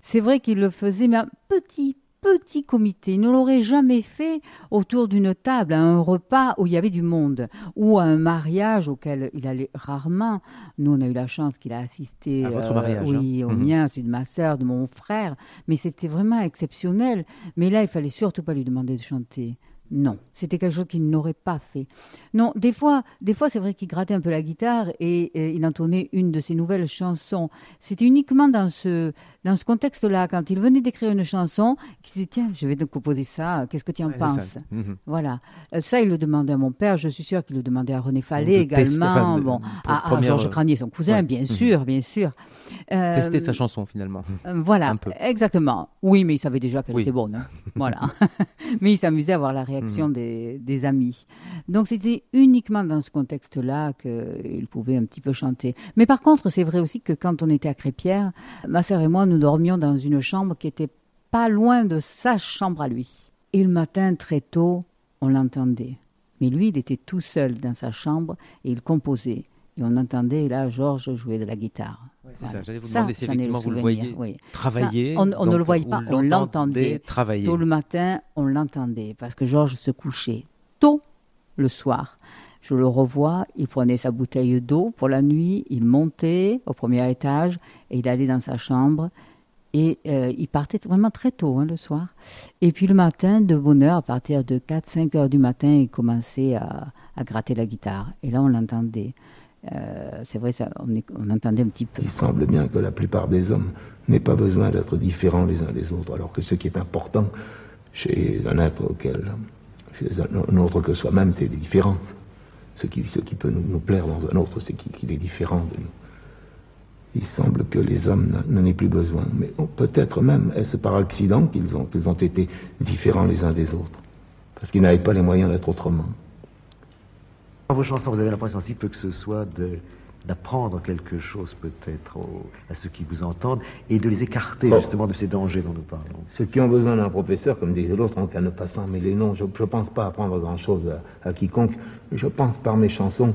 C'est vrai qu'il le faisait, mais un petit, petit comité. Il ne l'aurait jamais fait autour d'une table, à un repas où il y avait du monde, ou à un mariage auquel il allait rarement. Nous, on a eu la chance qu'il a assisté. À votre mariage, Oui, hein. au Mhm. mien, celui de ma sœur, de mon frère. Mais c'était vraiment exceptionnel. Mais là, il fallait surtout pas lui demander de chanter. Non, c'était quelque chose qu'il n'aurait pas fait. Non, des fois, des fois c'est vrai qu'il grattait un peu la guitare et, euh, il entonnait une de ses nouvelles chansons. C'était uniquement dans ce, dans ce contexte-là, quand il venait d'écrire une chanson, qu'il disait Tiens, je vais te composer ça, qu'est-ce que tu en Ouais, penses? Mhm. Voilà. Euh, ça, il le demandait à mon père, je suis sûr qu'il le demandait à René Fallet également. enfin, bon, à, Georges euh, Cranier, son cousin, ouais. bien Mhm. sûr, bien sûr. Euh, Tester sa chanson finalement. euh, Voilà, exactement. Oui, mais il savait déjà qu'elle Oui. était bonne. hein. Voilà. mais il s'amusait à voir la réaction Mhm. des, des amis. Donc c'était uniquement dans ce contexte-là qu'il pouvait un petit peu chanter. Mais par contre, c'est vrai aussi que quand on était à Crépierre, ma sœur et moi, nous dormions dans une chambre qui était pas loin de sa chambre à lui. Et le matin, très tôt, on l'entendait. Mais lui, il était tout seul dans sa chambre et il composait. Et on entendait là Georges jouer de la guitare. C'est ça, j'allais vous demander si effectivement vous le voyez oui. travailler. Ça, on, on ne le voyait pas, on l'entendait. travailler. Tôt le matin, on l'entendait parce que Georges se couchait tôt le soir. Je le revois, il prenait sa bouteille d'eau pour la nuit, il montait au premier étage et il allait dans sa chambre et euh, il partait vraiment très tôt hein, le soir. Et puis le matin, de bonne heure, à partir de 4-5 heures du matin, il commençait à, gratter la guitare. Et là, on l'entendait. Euh, c'est vrai, on, entendait un petit peu. Il semble bien que la plupart des hommes n'aient pas besoin d'être différents les uns des autres, alors que ce qui est important chez un être auquel, chez un, autre que soi-même, c'est les différences. Ce qui, peut nous, nous plaire dans un autre, c'est qu'il est différent de nous. Il semble que les hommes n'en- aient plus besoin. Mais oh, peut-être même est-ce par accident qu'ils ont, qu'ils ont été différents les uns des autres? Parce qu'ils n'avaient pas les moyens d'être autrement. Dans vos chansons, vous avez l'impression si peu que ce soit de d'apprendre quelque chose peut-être au- à ceux qui vous entendent et de les écarter justement de ces dangers dont nous parlons. Ceux qui ont besoin d'un professeur, comme disait l'autre, ont qu'à ne pas s'en mêler. Non, je ne pense pas apprendre grand-chose à, à quiconque. Je pense par mes chansons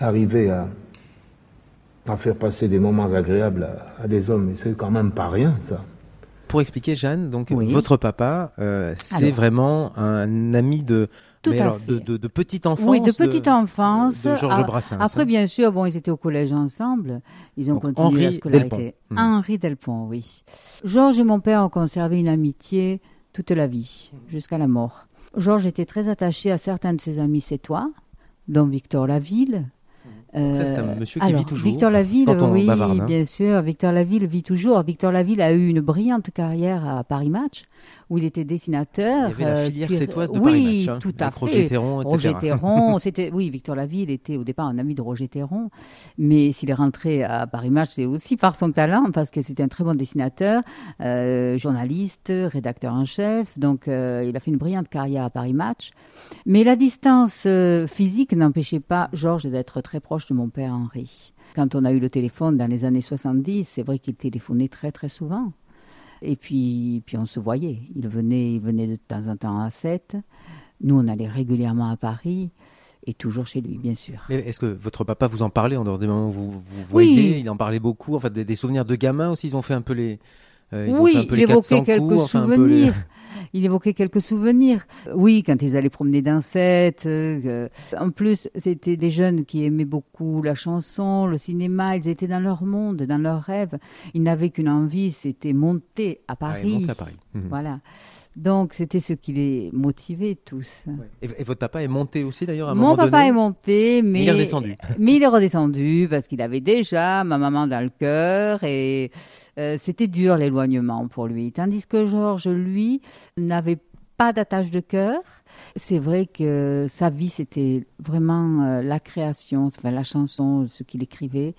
arriver à, à faire passer des moments agréables à, à des hommes. Et c'est quand même pas rien, ça. Pour expliquer, Jeanne, donc Oui. votre papa, euh, c'est vraiment un ami de, Tout mais à alors, fait. de, de, de petite enfance. Oui, de petite enfance. de Georges Ah, Brassens. Après, hein. bien sûr, bon, ils étaient au collège ensemble. Ils ont Donc, continué Henri la scolarité. Delpont. Mhm. Henri Delpont, oui. Georges et mon père ont conservé une amitié toute la vie, jusqu'à la mort. Georges était très attaché à certains de ses amis sétois, dont Victor Laville. Donc ça, c'est un Euh, monsieur qui alors, vit toujours, Victor Laville, oui, bavarde, hein. bien sûr. Victor Laville vit toujours. Victor Laville a eu une brillante carrière à Paris Match, où il était dessinateur. Il y avait la euh, filière sétoise de oui, Paris Match, hein, tout à avec fait. Roger Théron, etc. Roger Théron, c'était oui, Victor Laville était au départ un ami de Roger Théron, mais s'il est rentré à Paris Match, c'est aussi par son talent parce que c'était un très bon dessinateur, euh, journaliste, rédacteur en chef, donc euh, il a fait une brillante carrière à Paris Match. Mais la distance physique n'empêchait pas Georges d'être très proche de mon père Henri. Quand on a eu le téléphone dans les années 70, c'est vrai qu'il téléphonait très très souvent. Et puis, puis on se voyait. Il venait, il venait de temps en temps à 7. Nous, on allait régulièrement à Paris et toujours chez lui, bien sûr. Mais est-ce que votre papa vous en parlait en dehors des moments où vous vous Oui. voyez? Il en parlait beaucoup. Enfin, des, des souvenirs de gamins aussi. Ils ont fait un peu les. Euh, ont oui, fait un peu il évoquait 400 quelques les- souvenirs. Il évoquait quelques souvenirs. Oui, quand ils allaient promener dans cette. euh, en plus, c'était des jeunes qui aimaient beaucoup la chanson, le cinéma. Ils étaient dans leur monde, dans leurs rêves. Ils n'avaient qu'une envie, c'était monter à Ah, Paris. montent à Paris. Mhm. Voilà. Donc, c'était ce qui les motivait tous. Et, et votre papa est monté aussi d'ailleurs à un Mon moment papa donné est monté, mais Il est redescendu. Mais il est redescendu parce qu'il avait déjà ma maman dans le cœur et euh, c'était dur l'éloignement pour lui. Tandis que Georges, lui, n'avait pas d'attache de cœur. C'est vrai que sa vie, c'était vraiment euh, la création, enfin, la chanson, ce qu'il écrivait.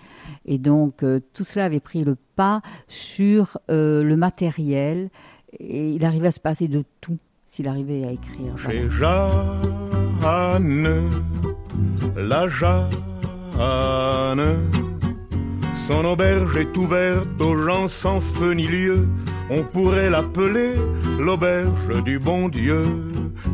Et donc, euh, tout cela avait pris le pas sur le matériel. Et il arrivait à se passer de tout s'il arrivait à écrire. Jeanne, la Jeanne, son auberge est ouverte aux gens sans feu ni lieu. On pourrait l'appeler l'auberge du bon Dieu,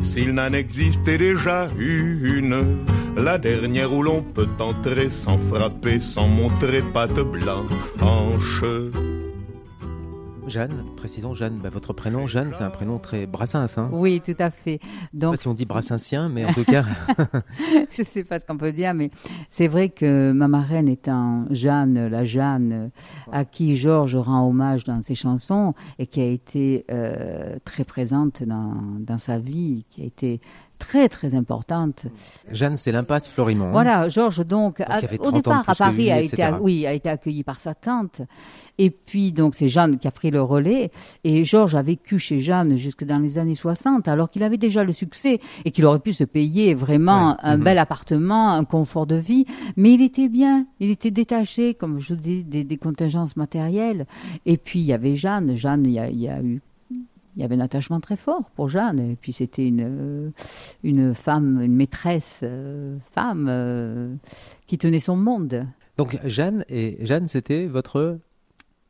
s'il n'en existait déjà une. La dernière où l'on peut entrer sans frapper, sans montrer patte blanche. Jeanne, précisons Jeanne, bah, votre prénom Jeanne, c'est un prénom très brassens. Hein Oui, tout à fait. Je sais Donc, pas si on dit brassinsien, mais en tout cas, je ne sais pas ce qu'on peut dire, mais c'est vrai que ma marraine étant Jeanne, la Jeanne, à qui Georges rend hommage dans ses chansons et qui a été euh, très présente dans, dans sa vie, qui a été très très importante. Jeanne, c'est l'impasse Florimond. Voilà, Georges donc, a- au 30 ans de départ à Paris a été, oui, a été accueilli par sa tante, et puis donc c'est Jeanne qui a pris le relais. Et Georges a vécu chez Jeanne jusque dans les années 60, alors qu'il avait déjà le succès et qu'il aurait pu se payer vraiment Ouais. un Mhm. bel appartement, un confort de vie. Mais il était bien, il était détaché, comme je dis, des, des contingences matérielles. Et puis il y avait Jeanne. Jeanne, il y a, il y a eu il y avait un attachement très fort pour Jeanne. Et puis c'était une, une femme, une maîtresse euh, femme euh, qui tenait son monde. Donc Jeanne, et Jeanne, c'était votre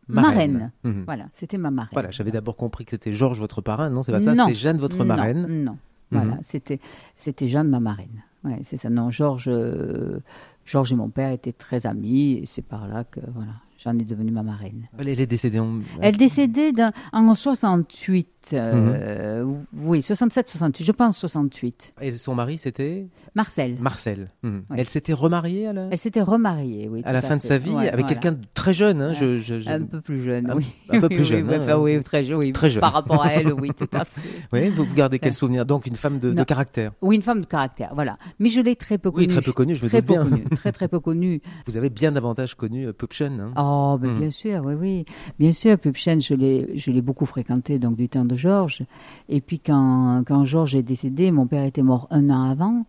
Marraine. marraine. Mhm. Voilà, c'était ma marraine. Voilà, j'avais d'abord compris que c'était Georges votre parrain. Non, c'est pas ça, c'est Jeanne votre Non, marraine. Non, voilà, Mhm. c'était, c'était Jeanne ma marraine. Ouais, c'est ça. Non, Georges, euh, Georges et mon père étaient très amis et c'est par là que voilà, Jeanne est devenue ma marraine. Elle elle est décédée en. Elle décédait d'un- en 68. Euh, Oui, 67-68, je pense 68. Et son mari, c'était Marcel. Marcel. Mhm. Oui. Elle s'était remariée à la, Elle s'était remariée, oui. à la fin de sa vie Ouais, avec voilà. quelqu'un de très jeune. hein, je- je- je- Un peu plus jeune, Un- oui. un peu Oui, plus jeune, Oui, hein. enfin, oui, très jeune, oui. Très jeune. Par rapport à elle, oui, tout à fait. Oui, vous, vous gardez quel souvenir Donc une femme de, caractère? Oui, une femme de caractère, voilà. Mais je l'ai très peu Oui, connue. très peu connue, je me Très doute peu bien. connue, très très peu connue. Vous avez bien davantage connu euh, Pupchen. Hein Oh, ben Hmm. bien sûr, oui, oui. Bien sûr, Pupchen, je l'ai, je l'ai beaucoup fréquenté, donc du temps de Georges. Et puis quand, quand Georges est décédé, mon père était mort un an avant.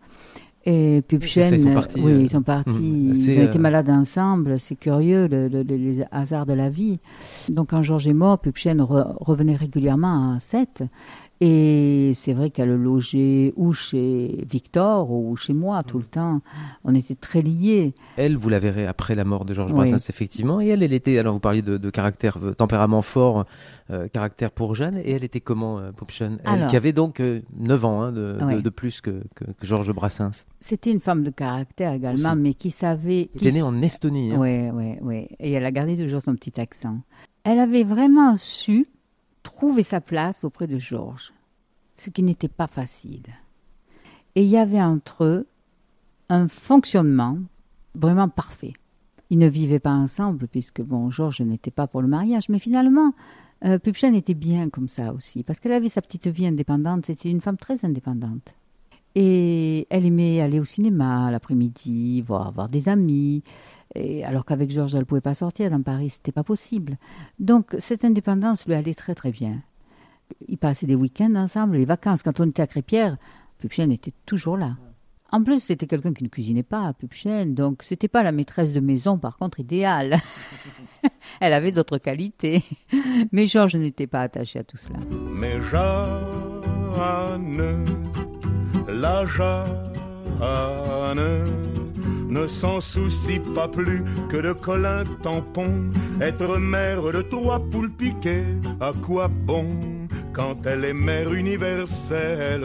Et Pupchen, c'est ça, ils sont euh, partis, oui, euh, ils sont partis, ils ont été euh, malades ensemble, c'est curieux, le- le- le- les hasards de la vie. Donc quand Georges est mort, Pupchen re- revenait régulièrement à Sète. Et c'est vrai qu'elle logeait ou chez Victor ou chez moi tout le temps. On était très liés. Elle, vous la verrez après la mort de Georges Oui. Brassens, effectivement. Et elle, elle était, alors vous parliez de, de caractère, euh, tempérament fort, euh, caractère pour Jeanne. Et elle était comment, euh, Elle Alors. qui avait donc euh, 9 ans hein, de, de- Oui. de plus que, que- que Georges Brassens. C'était une femme de caractère également, Aussi. mais qui savait. Elle qui était née en Estonie. Oui, oui, oui. Et elle a gardé toujours son petit accent. Elle avait vraiment su trouver sa place auprès de Georges, ce qui n'était pas facile. Et il y avait entre eux un fonctionnement vraiment parfait. Ils ne vivaient pas ensemble, puisque, bon, Georges n'était pas pour le mariage, mais finalement, euh, Pupchen était bien comme ça aussi, parce qu'elle avait sa petite vie indépendante, c'était une femme très indépendante. Et elle aimait aller au cinéma l'après-midi, voir, voir des amis. Alors qu'avec Georges, elle ne pouvait pas sortir dans Paris, c'était pas possible. Donc cette indépendance lui allait très très bien. Ils passaient des week-ends ensemble, les vacances. Quand on était à Crépierre, Pupchen était toujours là. En plus, c'était quelqu'un qui ne cuisinait pas, Pupchen, donc c'était pas la maîtresse de maison, par contre, idéale. elle avait d'autres qualités. Mais Georges n'était pas attaché à tout cela. Mais Jeanne, la ne s'en soucie pas plus que de Colin tampon. Être mère de trois poules piquées, à quoi bon quand elle est mère universelle,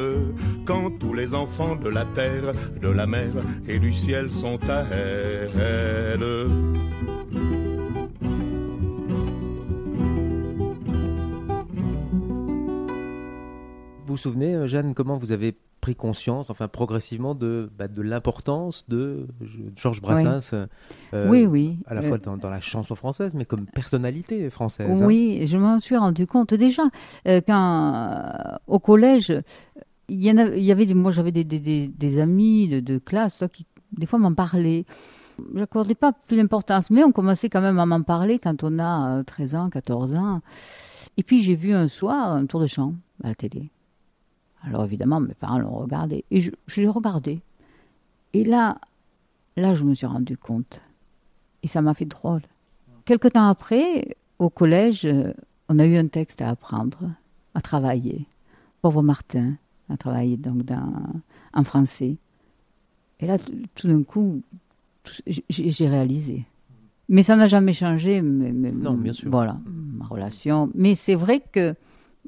quand tous les enfants de la terre, de la mer et du ciel sont à elle. Vous vous souvenez, euh, Jeanne, comment vous avez pris conscience, enfin progressivement, de, bah, de l'importance de Georges Brassens euh, Oui, oui. À la Euh, fois dans, dans la chanson française, mais comme personnalité française. hein. Oui, je m'en suis rendu compte déjà euh, quand euh, au collège, il y en a, il y avait, des- moi j'avais des, des, amis de, de classe qui des fois m'en parlaient. Je n'accordais pas plus d'importance, mais on commençait quand même à m'en parler quand on a euh, 13 ans, 14 ans. Et puis j'ai vu un soir un tour de chant à la télé. Alors évidemment, mes parents l'ont regardé. Et je, je l'ai regardé. Et là, là, je me suis rendu compte. Et ça m'a fait drôle. Quelque temps après, au collège, euh, on a eu un texte à apprendre, à travailler. Pauvre Martin a travaillé donc dans, en français. Et là, tout d'un coup, j'ai j'ai réalisé. Mais ça n'a jamais changé. mais- mais- Non, bien sûr. Voilà, ma relation. Mais c'est vrai que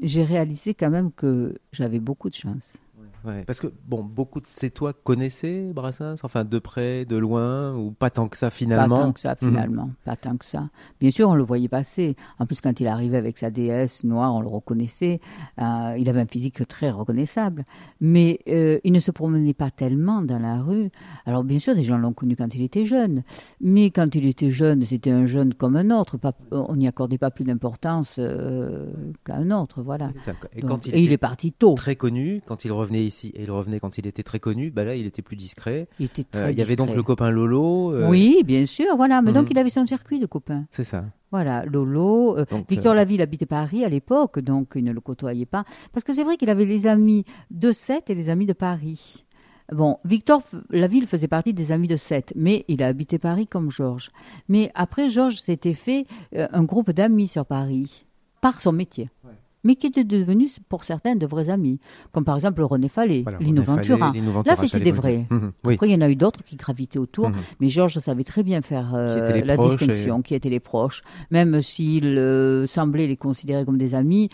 j'ai réalisé quand même que j'avais beaucoup de chance. Ouais, Parce que, bon, beaucoup de Sétois connaissaient Brassens, enfin de près, de loin, ou pas tant que ça finalement? Pas tant que ça, Mhm. finalement. Pas tant que ça. Bien sûr, on le voyait passer. En plus, quand il arrivait avec sa déesse noire, on le reconnaissait. Euh, il avait un physique très reconnaissable. Mais euh, il ne se promenait pas tellement dans la rue. Alors, bien sûr, des gens l'ont connu quand il était jeune. Mais quand il était jeune, c'était un jeune comme un autre. Pas- on n'y accordait pas plus d'importance euh, qu'à un autre. Voilà. Et, Donc, quand il, et il est parti tôt. Très connu, quand il revenait ici, et il revenait quand il était très connu, bah là, il était plus discret. Il était Euh, très il y avait donc le copain Lolo. euh, Oui, bien sûr. Voilà. Mais donc, Mhm. il avait son circuit de copains. C'est ça. Voilà, Lolo. euh, Donc, Victor Laville habitait Paris à l'époque, donc il ne le côtoyait pas. Parce que c'est vrai qu'il avait les amis de Sète et les amis de Paris. Bon, Victor Laville faisait partie des amis de Sète, mais il a habité Paris comme Georges. Mais après, Georges s'était fait un groupe d'amis sur Paris, par son métier. Mais qui étaient devenus, pour certains, de vrais amis. Comme par exemple René Fallet, Voilà, Lino Ventura. Là, c'était des vrais. Mhm, oui. Après, il y en a eu d'autres qui gravitaient autour, Mhm. mais Georges savait très bien faire euh, la distinction, qui étaient les proches. Même s'il euh, semblait les considérer comme des amis,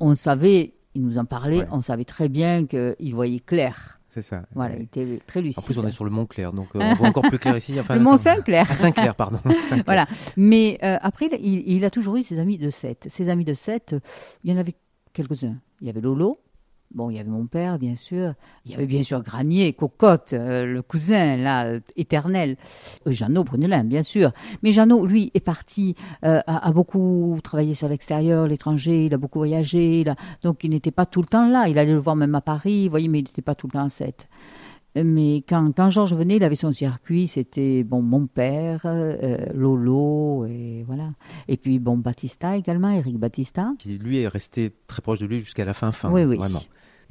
on savait, il nous en parlait, on savait très bien qu'il voyait clair. C'est ça. Voilà, il était très lucide. En plus, on est sur le Mont Clair, donc euh, on voit encore plus clair ici. Enfin, le Mont Saint-Clair. Ah, Saint-Clair, pardon. Voilà. Mais euh, après, il, il a toujours eu ses amis de Sète. Ses amis de Sète, euh, il y en avait quelques-uns. Il y avait Lolo. Bon, il y avait mon père, bien sûr. Il y avait bien sûr Granier, Cocotte, euh, le cousin, là, euh, éternel. Euh, Jeannot Brunelin, bien sûr. Mais Jeannot, lui, est parti, a, a beaucoup travaillé sur l'extérieur, l'étranger, il a beaucoup voyagé. il a- Donc, il n'était pas tout le temps là. Il allait le voir même à Paris, vous voyez, mais il n'était pas tout le temps à Sète. Mais quand, quand Georges venait, il avait son circuit, c'était bon mon père, euh, Lolo, et voilà. Et puis bon Batista également, Eric Batista. Qui lui est resté très proche de lui jusqu'à la fin, fin. Oui, oui. Vraiment.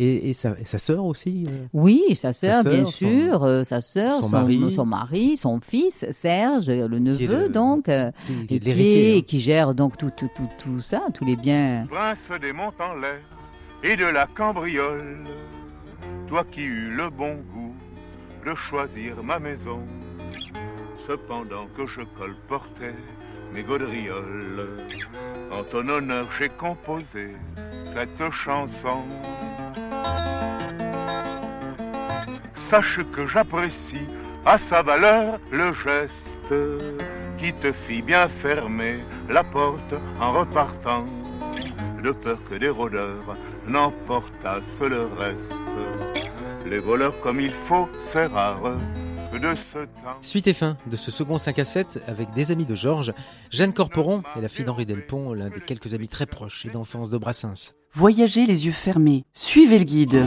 Et, et sa, et sa sœur aussi euh, Oui, sa Sa sœur, bien son- sûr, euh, sa sœur, son son, mari. son mari, son fils, Serge, le neveu, le- donc, euh, qui et qui, l'héritier, est- hein. qui gère donc tout, tout, tout, tout ça, tous les biens. Prince des monts en l'air et de la cambriole, toi qui eus le bon goût de choisir ma maison, cependant que je colportais mes gaudrioles, en ton honneur j'ai composé cette chanson. Sache que j'apprécie à sa valeur le geste qui te fit bien fermer la porte en repartant, de peur que des rôdeurs n'emportassent le reste. Les voleurs comme il faut, c'est rare de ce temps. Suite et fin de ce second 5 à 7 avec des amis de Georges, Jeanne Corporon est la fille d'Henri Delpont, l'un des quelques amis très proches et d'enfance de Brassens. Voyagez les yeux fermés. Suivez le guide.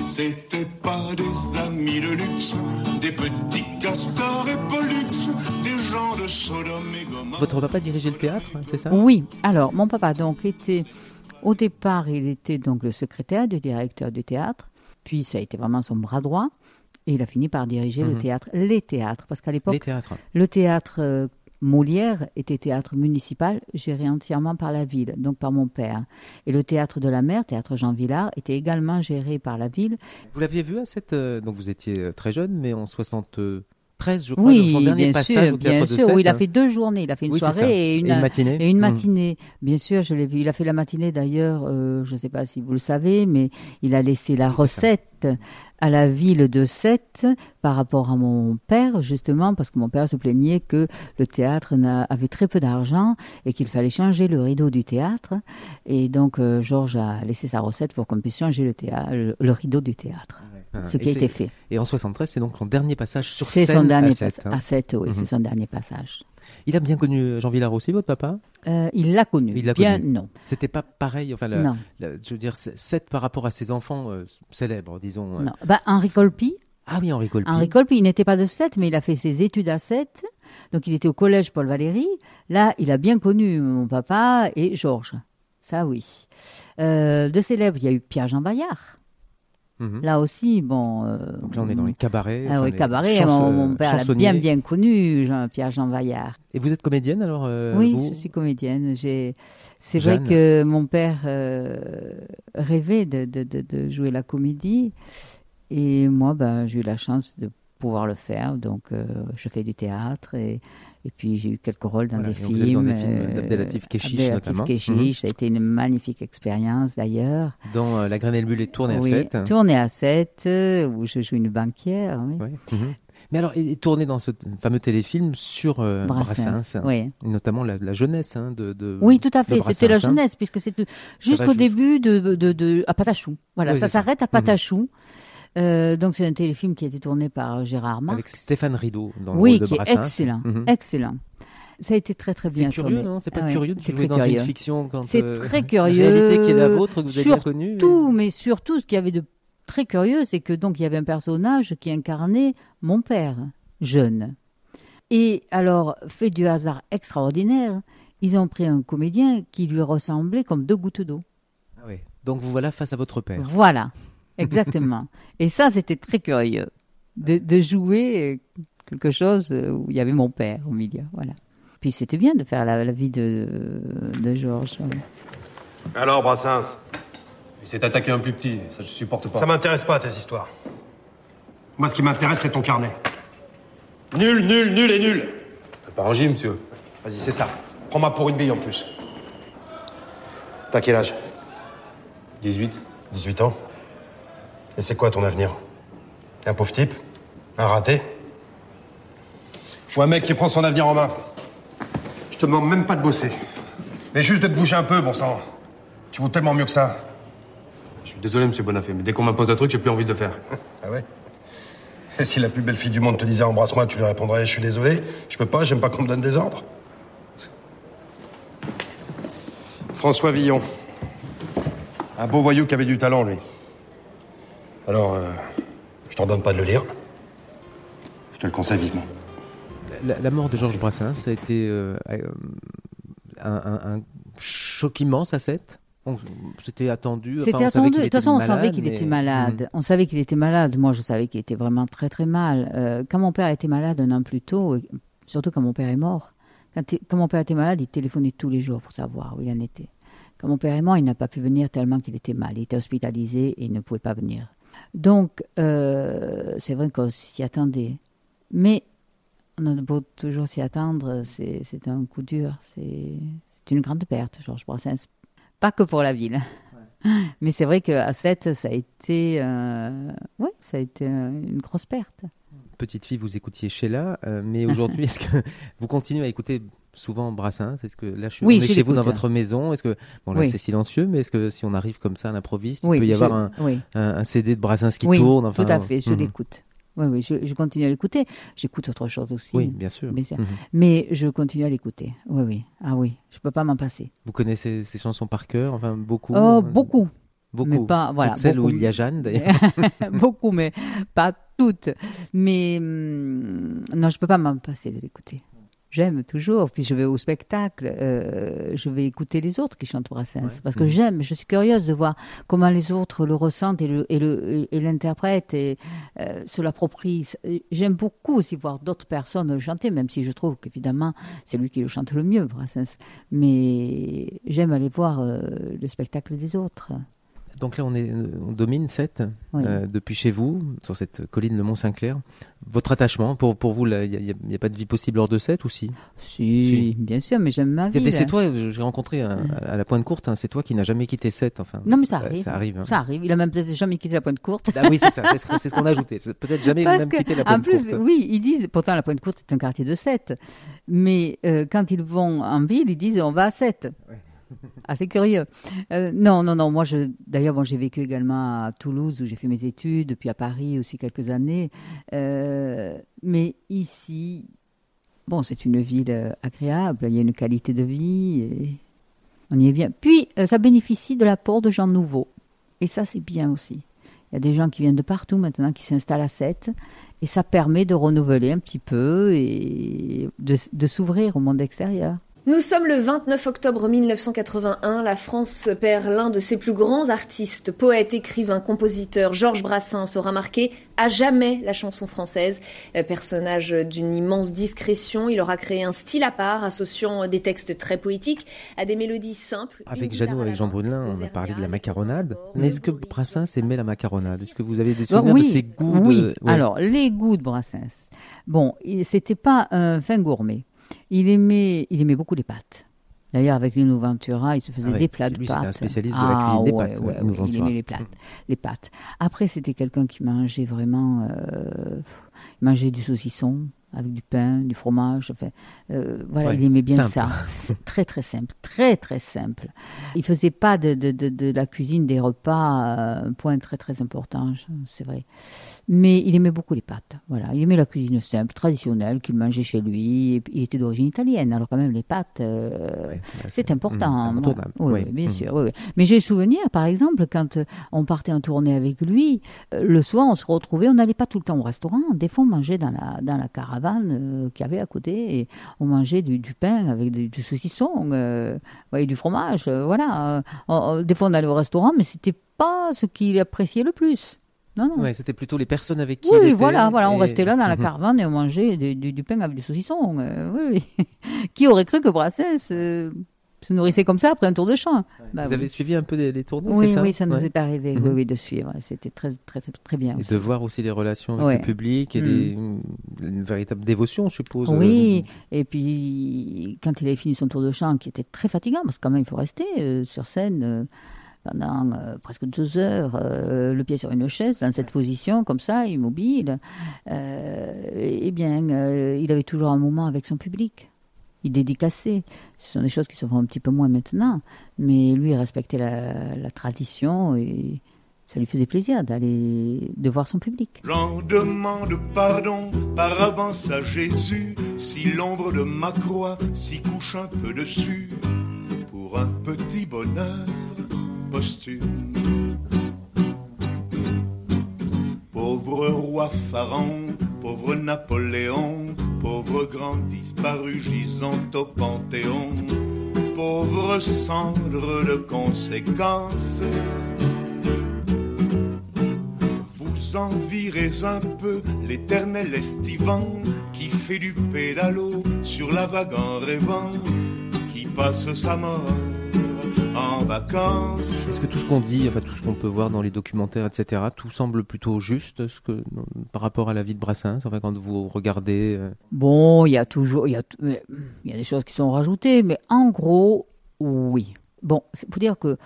C'était pas des amis de luxe, des petits castors et pollux, des gens de Sodome et Gomorrhe. Votre papa dirigeait le théâtre, c'est ça? Oui, alors mon papa donc était, au départ, il était donc le secrétaire du directeur du théâtre, puis ça a été vraiment son bras droit, et il a fini par diriger le Mhm. théâtre, les théâtres, parce qu'à l'époque, Les théâtres. le théâtre euh, Molière était théâtre municipal géré entièrement par la ville, donc par mon père. Et le théâtre de la mer, théâtre Jean Villard, était également géré par la ville. Vous l'aviez vu à cette. euh, donc vous étiez euh, très jeune, mais en 73, je crois, Oui, son dernier bien passage sûr, au théâtre bien de sûr. Oui, il a fait deux journées. Il a fait une Oui, soirée et une, Et une matinée. et une matinée. Bien sûr, je l'ai vu. Il a fait la matinée d'ailleurs. euh, je ne sais pas si vous le savez, mais il a laissé la recette à la ville de Sète par rapport à mon père, justement, parce que mon père se plaignait que le théâtre avait très peu d'argent et qu'il fallait changer le rideau du théâtre. Et donc, euh, Georges a laissé sa recette pour qu'on puisse changer le rideau du théâtre. Ah, Ce qui a été fait. Et en 73, c'est donc son dernier passage sur scène son dernier à Sète. pas- hein. à Sète, oui, Mhm. c'est son dernier passage. Il a bien connu Jean Villard aussi, votre papa? Euh, il l'a connu. Il l'a Bien, connu. non. C'était pas pareil. Enfin, la- Non. la- je veux dire, c'est- Sète par rapport à ses enfants euh, célèbres, disons. euh. Non. Bah, Henri Colpi. Ah oui, Henri Colpi. Henri Colpi, il n'était pas de Sète, mais il a fait ses études à Sète. Donc, il était au collège Paul Valéry. Là, il a bien connu mon papa et Georges. Ça, oui. Euh, de célèbres, il y a eu Pierre-Jean Bayard. Mhm. Là aussi, bon. euh, Donc là, on est dans les cabarets. Ah enfin, oui, les cabaret. chans- mon, père l'a bien bien connu, Jean- Pierre-Jean Vaillard. Et vous êtes comédienne alors euh, oui, vous je suis comédienne. J'ai, c'est vrai que mon père euh, rêvait de, de, de, de jouer la comédie, et moi, ben, j'ai eu la chance de pouvoir le faire. Donc, euh, je fais du théâtre et, et puis j'ai eu quelques rôles dans Voilà, des films. dans des films euh, Abdelatif notamment. Kechiche, Mhm. ça a été une magnifique expérience d'ailleurs. Dans euh, La Graine et le Mulet tournée oui, à 7. Tournée à 7, euh, où je joue une banquière. Oui. Mhm. Mais alors, et, et tourné dans ce fameux téléfilm sur euh, Brassens, Brassens, oui. et notamment la, la jeunesse hein, de, de Oui, tout à fait. C'était la hein. jeunesse, puisque c'est jusqu'au début de, de, de- à Patachou. Voilà, Oui, ça c'est ça. s'arrête à Mhm. Patachou. Euh, donc c'est un téléfilm qui a été tourné par Gérard Marx. Avec Stéphane Rideau dans le oui, rôle de qui est excellent, Mhm. excellent. Ça a été très très bien C'est curieux, tourné. non? C'est pas Ah ouais, curieux de jouer dans une curieux. fiction quand, C'est euh, très la réalité qui est la vôtre, que vous avez bien connue, mais- Surtout, mais surtout, ce qu'il y avait de très curieux, c'est que donc il y avait un personnage qui incarnait mon père, jeune. Et alors, fait du hasard extraordinaire, ils ont pris un comédien qui lui ressemblait comme deux gouttes d'eau. Ah oui. Donc vous voilà face à votre père. Voilà, exactement. Et ça, c'était très curieux de, de jouer euh, quelque chose euh, où il y avait mon père au milieu. Voilà. Puis c'était bien de faire la, la vie de, de Georges. Alors, Brassens? Il s'est attaqué un plus petit, ça je supporte pas. Ça m'intéresse pas, tes histoires. Moi, ce qui m'intéresse, c'est ton carnet. Nul, nul, nul et nul. Pas J, monsieur. Vas-y, c'est ça. Prends-moi pour une bille en plus. T'as quel âge? 18. 18 ans. Et c'est quoi ton avenir? Un pauvre type? Un raté? Ou un mec qui prend son avenir en main? Je te demande même pas de bosser. Mais juste de te bouger un peu, bon sang. Tu vaux tellement mieux que ça. Je suis désolé, monsieur Bonafé, mais dès qu'on m'impose un truc, j'ai plus envie de le faire. Ah ouais? Et si la plus belle fille du monde te disait embrasse-moi, tu lui répondrais je suis désolé, je peux pas, j'aime pas qu'on me donne des ordres François Villon. Un beau voyou qui avait du talent, lui. Alors, euh, je t'en donne pas de le lire. Je te le conseille vivement. La, la mort de Georges Brassens, ça a été euh, euh, un, un- un choc immense à 7 C'était attendu. C'était attendu. De toute façon, on malade, savait qu'il mais- était malade. Mhm. On savait qu'il était malade. Moi, je savais qu'il était vraiment très très mal. Euh, quand mon père était malade un an plus tôt, surtout quand mon père est mort, quand, quand mon père était malade, il téléphonait tous les jours pour savoir où il en était. Quand mon père est mort, il n'a pas pu venir tellement qu'il était mal. Il était hospitalisé et il ne pouvait pas venir. Donc, euh, c'est vrai qu'on s'y attendait. Mais on a beau toujours s'y attendre, c'est c'est un coup dur. C'est c'est une grande perte, Georges Brassens. Pas que pour la ville. Mais c'est vrai qu'à 7, ça a été, euh, ouais, ça a été euh, une grosse perte. Petite fille, vous écoutiez Sheila, euh, mais aujourd'hui, est-ce que vous continuez à écouter souvent Brassens Est-ce que là, je suis Oui, chez vous dans votre maison Est-ce que bon là, Oui. c'est silencieux, mais est-ce que si on arrive comme ça à l'improviste, Oui, il peut y je- avoir un, un, un CD de Brassens qui tourne enfin, tout à fait, je mhm. l'écoute. Oui, oui, je, je continue à l'écouter. J'écoute autre chose aussi. Oui, bien sûr. Mais, je continue à l'écouter. Oui, oui. Ah oui, je peux pas m'en passer. Vous connaissez ces chansons par cœur Enfin, beaucoup? Oh, beaucoup. Beaucoup. Mais pas, voilà. Celles où il y a Jeanne, d'ailleurs. beaucoup, mais pas toutes. Mais hum, non, je peux pas m'en passer de l'écouter. J'aime toujours. Puis je vais au spectacle, euh, je vais écouter les autres qui chantent Brassens. Parce que Mhm. j'aime, je suis curieuse de voir comment les autres le ressentent et le- et l'interprètent et euh, se l'approprient. J'aime beaucoup aussi voir d'autres personnes le chanter, même si je trouve qu'évidemment, c'est lui qui le chante le mieux, Brassens. Mais j'aime aller voir euh, le spectacle des autres. Donc là, on, est, on domine 7 Oui. depuis chez vous, sur cette colline, le Mont-Saint-Clair. Votre attachement, pour, pour vous, il n'y a, pas de vie possible hors de 7 ou si? Si, bien sûr, mais j'aime ma vie. C'est toi, j'ai rencontré un- à la pointe courte, hein, c'est toi qui n'as jamais quitté 7. Enfin, Non, mais ça Euh, arrive. Ça arrive. hein. Ça arrive. Il a même peut-être jamais quitté la pointe courte. Ah oui, c'est ça, c'est ce qu'on- a ajouté. Peut-être jamais Parce même que, quitté la En pointe plus, courte. oui, ils disent, pourtant la pointe courte est un quartier de 7. Mais euh, quand ils vont en ville, ils disent on va à 7. Assez curieux. Euh, non, non, non. Moi, je, d'ailleurs, bon, j'ai vécu également à Toulouse où j'ai fait mes études, puis à Paris aussi quelques années. Euh, mais ici, bon, c'est une ville euh, agréable. Il y a une qualité de vie. On y est bien. Puis, ça bénéficie de l'apport de gens nouveaux. Et ça, c'est bien aussi. Il y a des gens qui viennent de partout maintenant, qui s'installent à 7. Et ça permet de renouveler un petit peu et de s'ouvrir au monde extérieur. Nous sommes le 29 octobre 1981. La France perd l'un de ses plus grands artistes, poète, écrivain, compositeur. Georges Brassens aura marqué à jamais la chanson française. Euh, personnage d'une immense discrétion, il aura créé un style à part, associant des textes très poétiques à des mélodies simples. Avec Jeannot, avec Jean Brunelin, on a parlé de la macaronade. Mais est-ce que Brassens aimait la macaronade? Est-ce que vous avez des souvenirs oui, de ses goûts oui. de- oui. Alors, les goûts de Brassens. Bon, c'était pas un fin gourmet. Il aimait, il aimait beaucoup les pâtes. D'ailleurs, avec Lino Ventura, il se faisait Ah ouais, des plats de lui, pâtes. c'était un spécialiste de la Ah cuisine des ouais, pâtes, ouais, ouais, il aimait les, plats, les pâtes. Après, c'était quelqu'un qui mangeait vraiment... euh, il mangeait du saucisson avec du pain, du fromage. Enfin, euh, voilà, Ouais, il aimait bien simple. ça. Très, très simple. Très, très simple. Il faisait pas de, de, de, de la cuisine des repas euh, un point très, très important, c'est vrai. Mais il aimait beaucoup les pâtes. Voilà, il aimait la cuisine simple, traditionnelle, qu'il mangeait chez lui. Il était d'origine italienne, alors quand même les pâtes, euh, c'est important. mm, incontournable. oui, bien mm. sûr. oui. Mais j'ai souvenir, par exemple, quand euh, on partait en tournée avec lui, euh, le soir, on se retrouvait, on n'allait pas tout le temps au restaurant. Des fois, on mangeait dans la, dans la caravane euh, qu'il y avait à côté, et on mangeait du, du pain avec du, du saucisson, euh, ouais, du fromage. voilà. Des fois, on allait au restaurant, mais c'était pas ce qu'il appréciait le plus. Non, non. Ouais, c'était plutôt les personnes avec qui Oui, était, voilà, voilà, on restait là dans la Mhm. caravane et on mangeait du, du- du pain avec du saucisson. euh, oui, oui. qui aurait cru que Brassens euh, se nourrissait comme ça après un tour de champ Bah Vous oui. avez suivi un peu les, les tournées, Oui, c'est ça oui, ça nous Ouais. est arrivé, Mhm. oui, oui, de suivre. C'était très, très, très, bien. Et aussi. de voir aussi les relations avec le public et Mm. une véritable dévotion, je suppose. Oui, et puis quand il avait fini son tour de chant, qui était très fatigant, parce que quand même il faut rester euh, sur scène euh, pendant euh, presque deux heures, euh, le pied sur une chaise, dans cette position, comme ça, immobile, euh, eh bien, il avait toujours un moment avec son public. Il dédicaçait. Ce sont des choses qui se font un petit peu moins maintenant, mais lui, il respectait la, la tradition et ça lui faisait plaisir d'aller, de voir son public. J'en demande pardon par avance à Jésus si l'ombre de ma croix s'y couche un peu dessus pour un petit bonheur Pauvre roi Pharaon, pauvre Napoléon, pauvre grand disparu gisant au Panthéon, pauvre cendre de conséquences. Vous envirez un peu l'éternel estivant qui fait du pédalo sur la vague en rêvant, qui passe sa mort en vacances. Est-ce que tout ce qu'on dit, enfin tout ce qu'on peut voir dans les documentaires, etc., tout semble plutôt juste ce que, par rapport à la vie de Brassens Enfin, quand vous regardez. euh, Bon, il y a toujours, il y a, y des choses qui sont rajoutées, mais en gros, oui. Bon, c'est pour dire que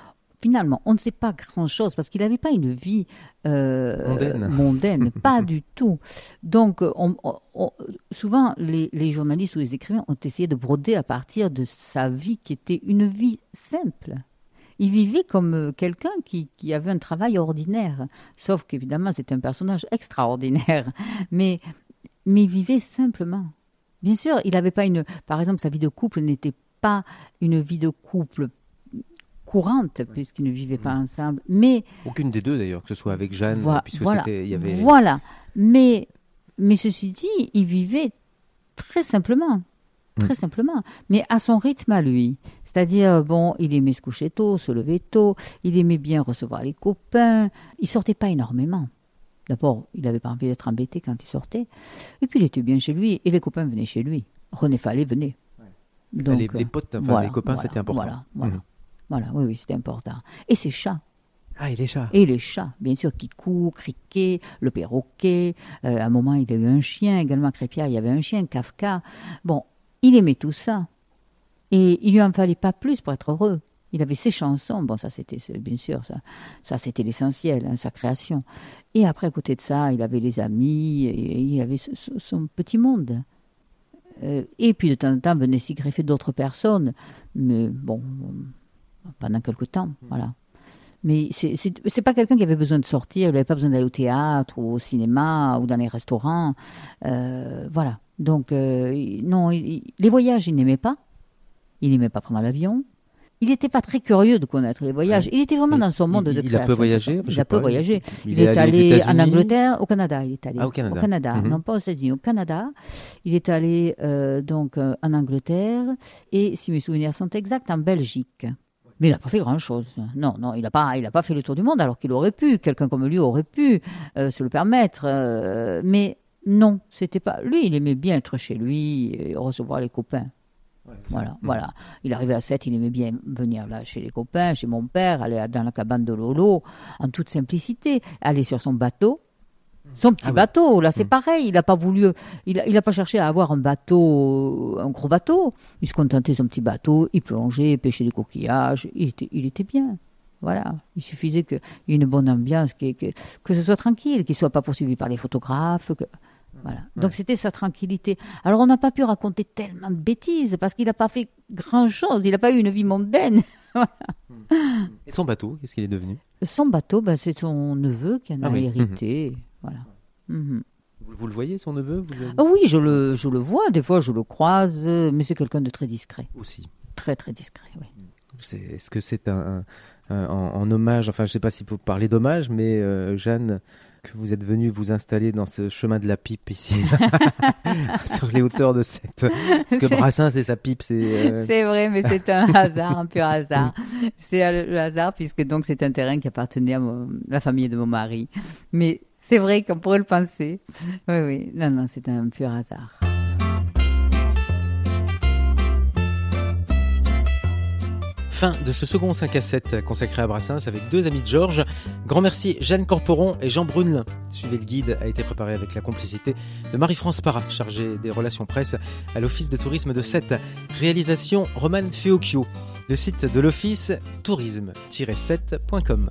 finalement, on ne sait pas grand-chose parce qu'il n'avait pas une vie euh, Mondaine. mondaine, pas du tout. Donc, on- on- on- souvent, les, les journalistes ou les écrivains ont essayé de broder à partir de sa vie qui était une vie simple. Il vivait comme euh, quelqu'un qui, qui avait un travail ordinaire, sauf qu'évidemment, c'est un personnage extraordinaire, mais, mais il vivait simplement. Bien sûr, il n'avait pas une. Par exemple, sa vie de couple n'était pas une vie de couple courante, puisqu'ils ne vivaient pas ensemble, mais Aucune des deux d'ailleurs, que ce soit avec Jeanne, Voi- puisque voilà. c'était, il y avait. Voilà. Mais, mais ceci dit, il vivait très simplement. Très simplement. Mais à son rythme à lui. C'est-à-dire, bon, il aimait se coucher tôt, se lever tôt, il aimait bien recevoir les copains. Il sortait pas énormément. D'abord, il n'avait pas envie d'être embêté quand il sortait. Et puis, il était bien chez lui et les copains venaient chez lui. René Fallet venait. Enfin, les- les potes, enfin, les copains, c'était important. Voilà, voilà. Mhm. Voilà, oui, oui, c'était important. Et ses chats. Ah, et les chats. Et les chats, bien sûr, qui courent, criquet, le perroquet. Euh, à un moment, il a eu un chien, également Crépierre, il y avait un chien, Kafka. Bon, il aimait tout ça. Et il lui en fallait pas plus pour être heureux. Il avait ses chansons, bon, ça c'était, bien sûr, ça, ça c'était l'essentiel, hein, sa création. Et après, à côté de ça, il avait les amis, et il avait ce- ce- son petit monde. Euh, et puis de temps en temps venaient s'y greffer d'autres personnes, mais bon, pendant quelque temps, voilà. Mais c'est pas quelqu'un qui avait besoin de sortir, il n'avait pas besoin d'aller au théâtre ou au cinéma ou dans les restaurants, euh, voilà. Donc euh, il- non, il- il- les voyages, il n'aimait pas. Il n'aimait pas prendre l'avion. il n'était pas très curieux de connaître les voyages. Il était vraiment dans son monde il, de il création. a peu voyagé Il a peu voyagé. Il, Il, est, est, allé, en Angleterre, au Canada. Il est allé Ah, au Canada. Au Canada, Mhm. non pas aux États-Unis, au Canada. Il est allé euh, donc euh, en Angleterre et, si mes souvenirs sont exacts, en Belgique. Mais il n'a pas fait grand-chose. Non, non, il n'a pas, il a pas fait le tour du monde alors qu'il aurait pu. Quelqu'un comme lui aurait pu euh, se le permettre. euh, mais non, c'était pas. Lui, il aimait bien être chez lui et recevoir les copains. Voilà, voilà. Il arrivait à 7, il aimait bien venir là chez les copains, chez mon père, aller dans la cabane de Lolo, en toute simplicité, aller sur son bateau. Son petit Ah oui. bateau, là c'est pareil, il n'a pas voulu, il il a pas cherché à avoir un bateau, un gros bateau. Il se contentait de son petit bateau, il plongeait, pêchait des coquillages, il était, il était bien. Voilà, il suffisait qu'il y ait une bonne ambiance, que, que, que ce soit tranquille, qu'il ne soit pas poursuivi par les photographes. Que... Voilà. Donc c'était sa tranquillité. Alors on n'a pas pu raconter tellement de bêtises parce qu'il n'a pas fait grand-chose, il n'a pas eu une vie mondaine. Voilà. Et son bateau, qu'est-ce qu'il est devenu? Son bateau, ben, c'est son neveu qui en Ah a oui. hérité. Voilà. Mhm. vous, vous le voyez, son neveu? Vous Ah oui, je le, je le vois, des fois je le croise, mais c'est quelqu'un de très discret. Aussi. Très très discret, oui. C'est- Est-ce que c'est un, un- un- en, en hommage, enfin je ne sais pas s'il faut parler d'hommage, mais euh, Jeanne, que vous êtes venue vous installer dans ce chemin de la pipe ici, sur les hauteurs de cette... Parce que C'est- Brassens et sa pipe, c'est... euh, C'est vrai, mais c'est un hasard, un pur hasard. C'est le hasard puisque donc c'est un terrain qui appartenait à mon- la famille de mon mari. Mais c'est vrai qu'on pourrait le penser. Oui, oui. Non, non, c'est un pur hasard. Fin de ce second 5 à 7 consacré à Brassens avec deux amis de Georges. Grand merci Jeanne Corporon et Jean Brune. Suivez le guide a été préparé avec la complicité de Marie-France Parra, chargée des relations presse à l'Office de tourisme de Sète. Réalisation Roman Feocchio. Le site de l'Office tourisme-7.com.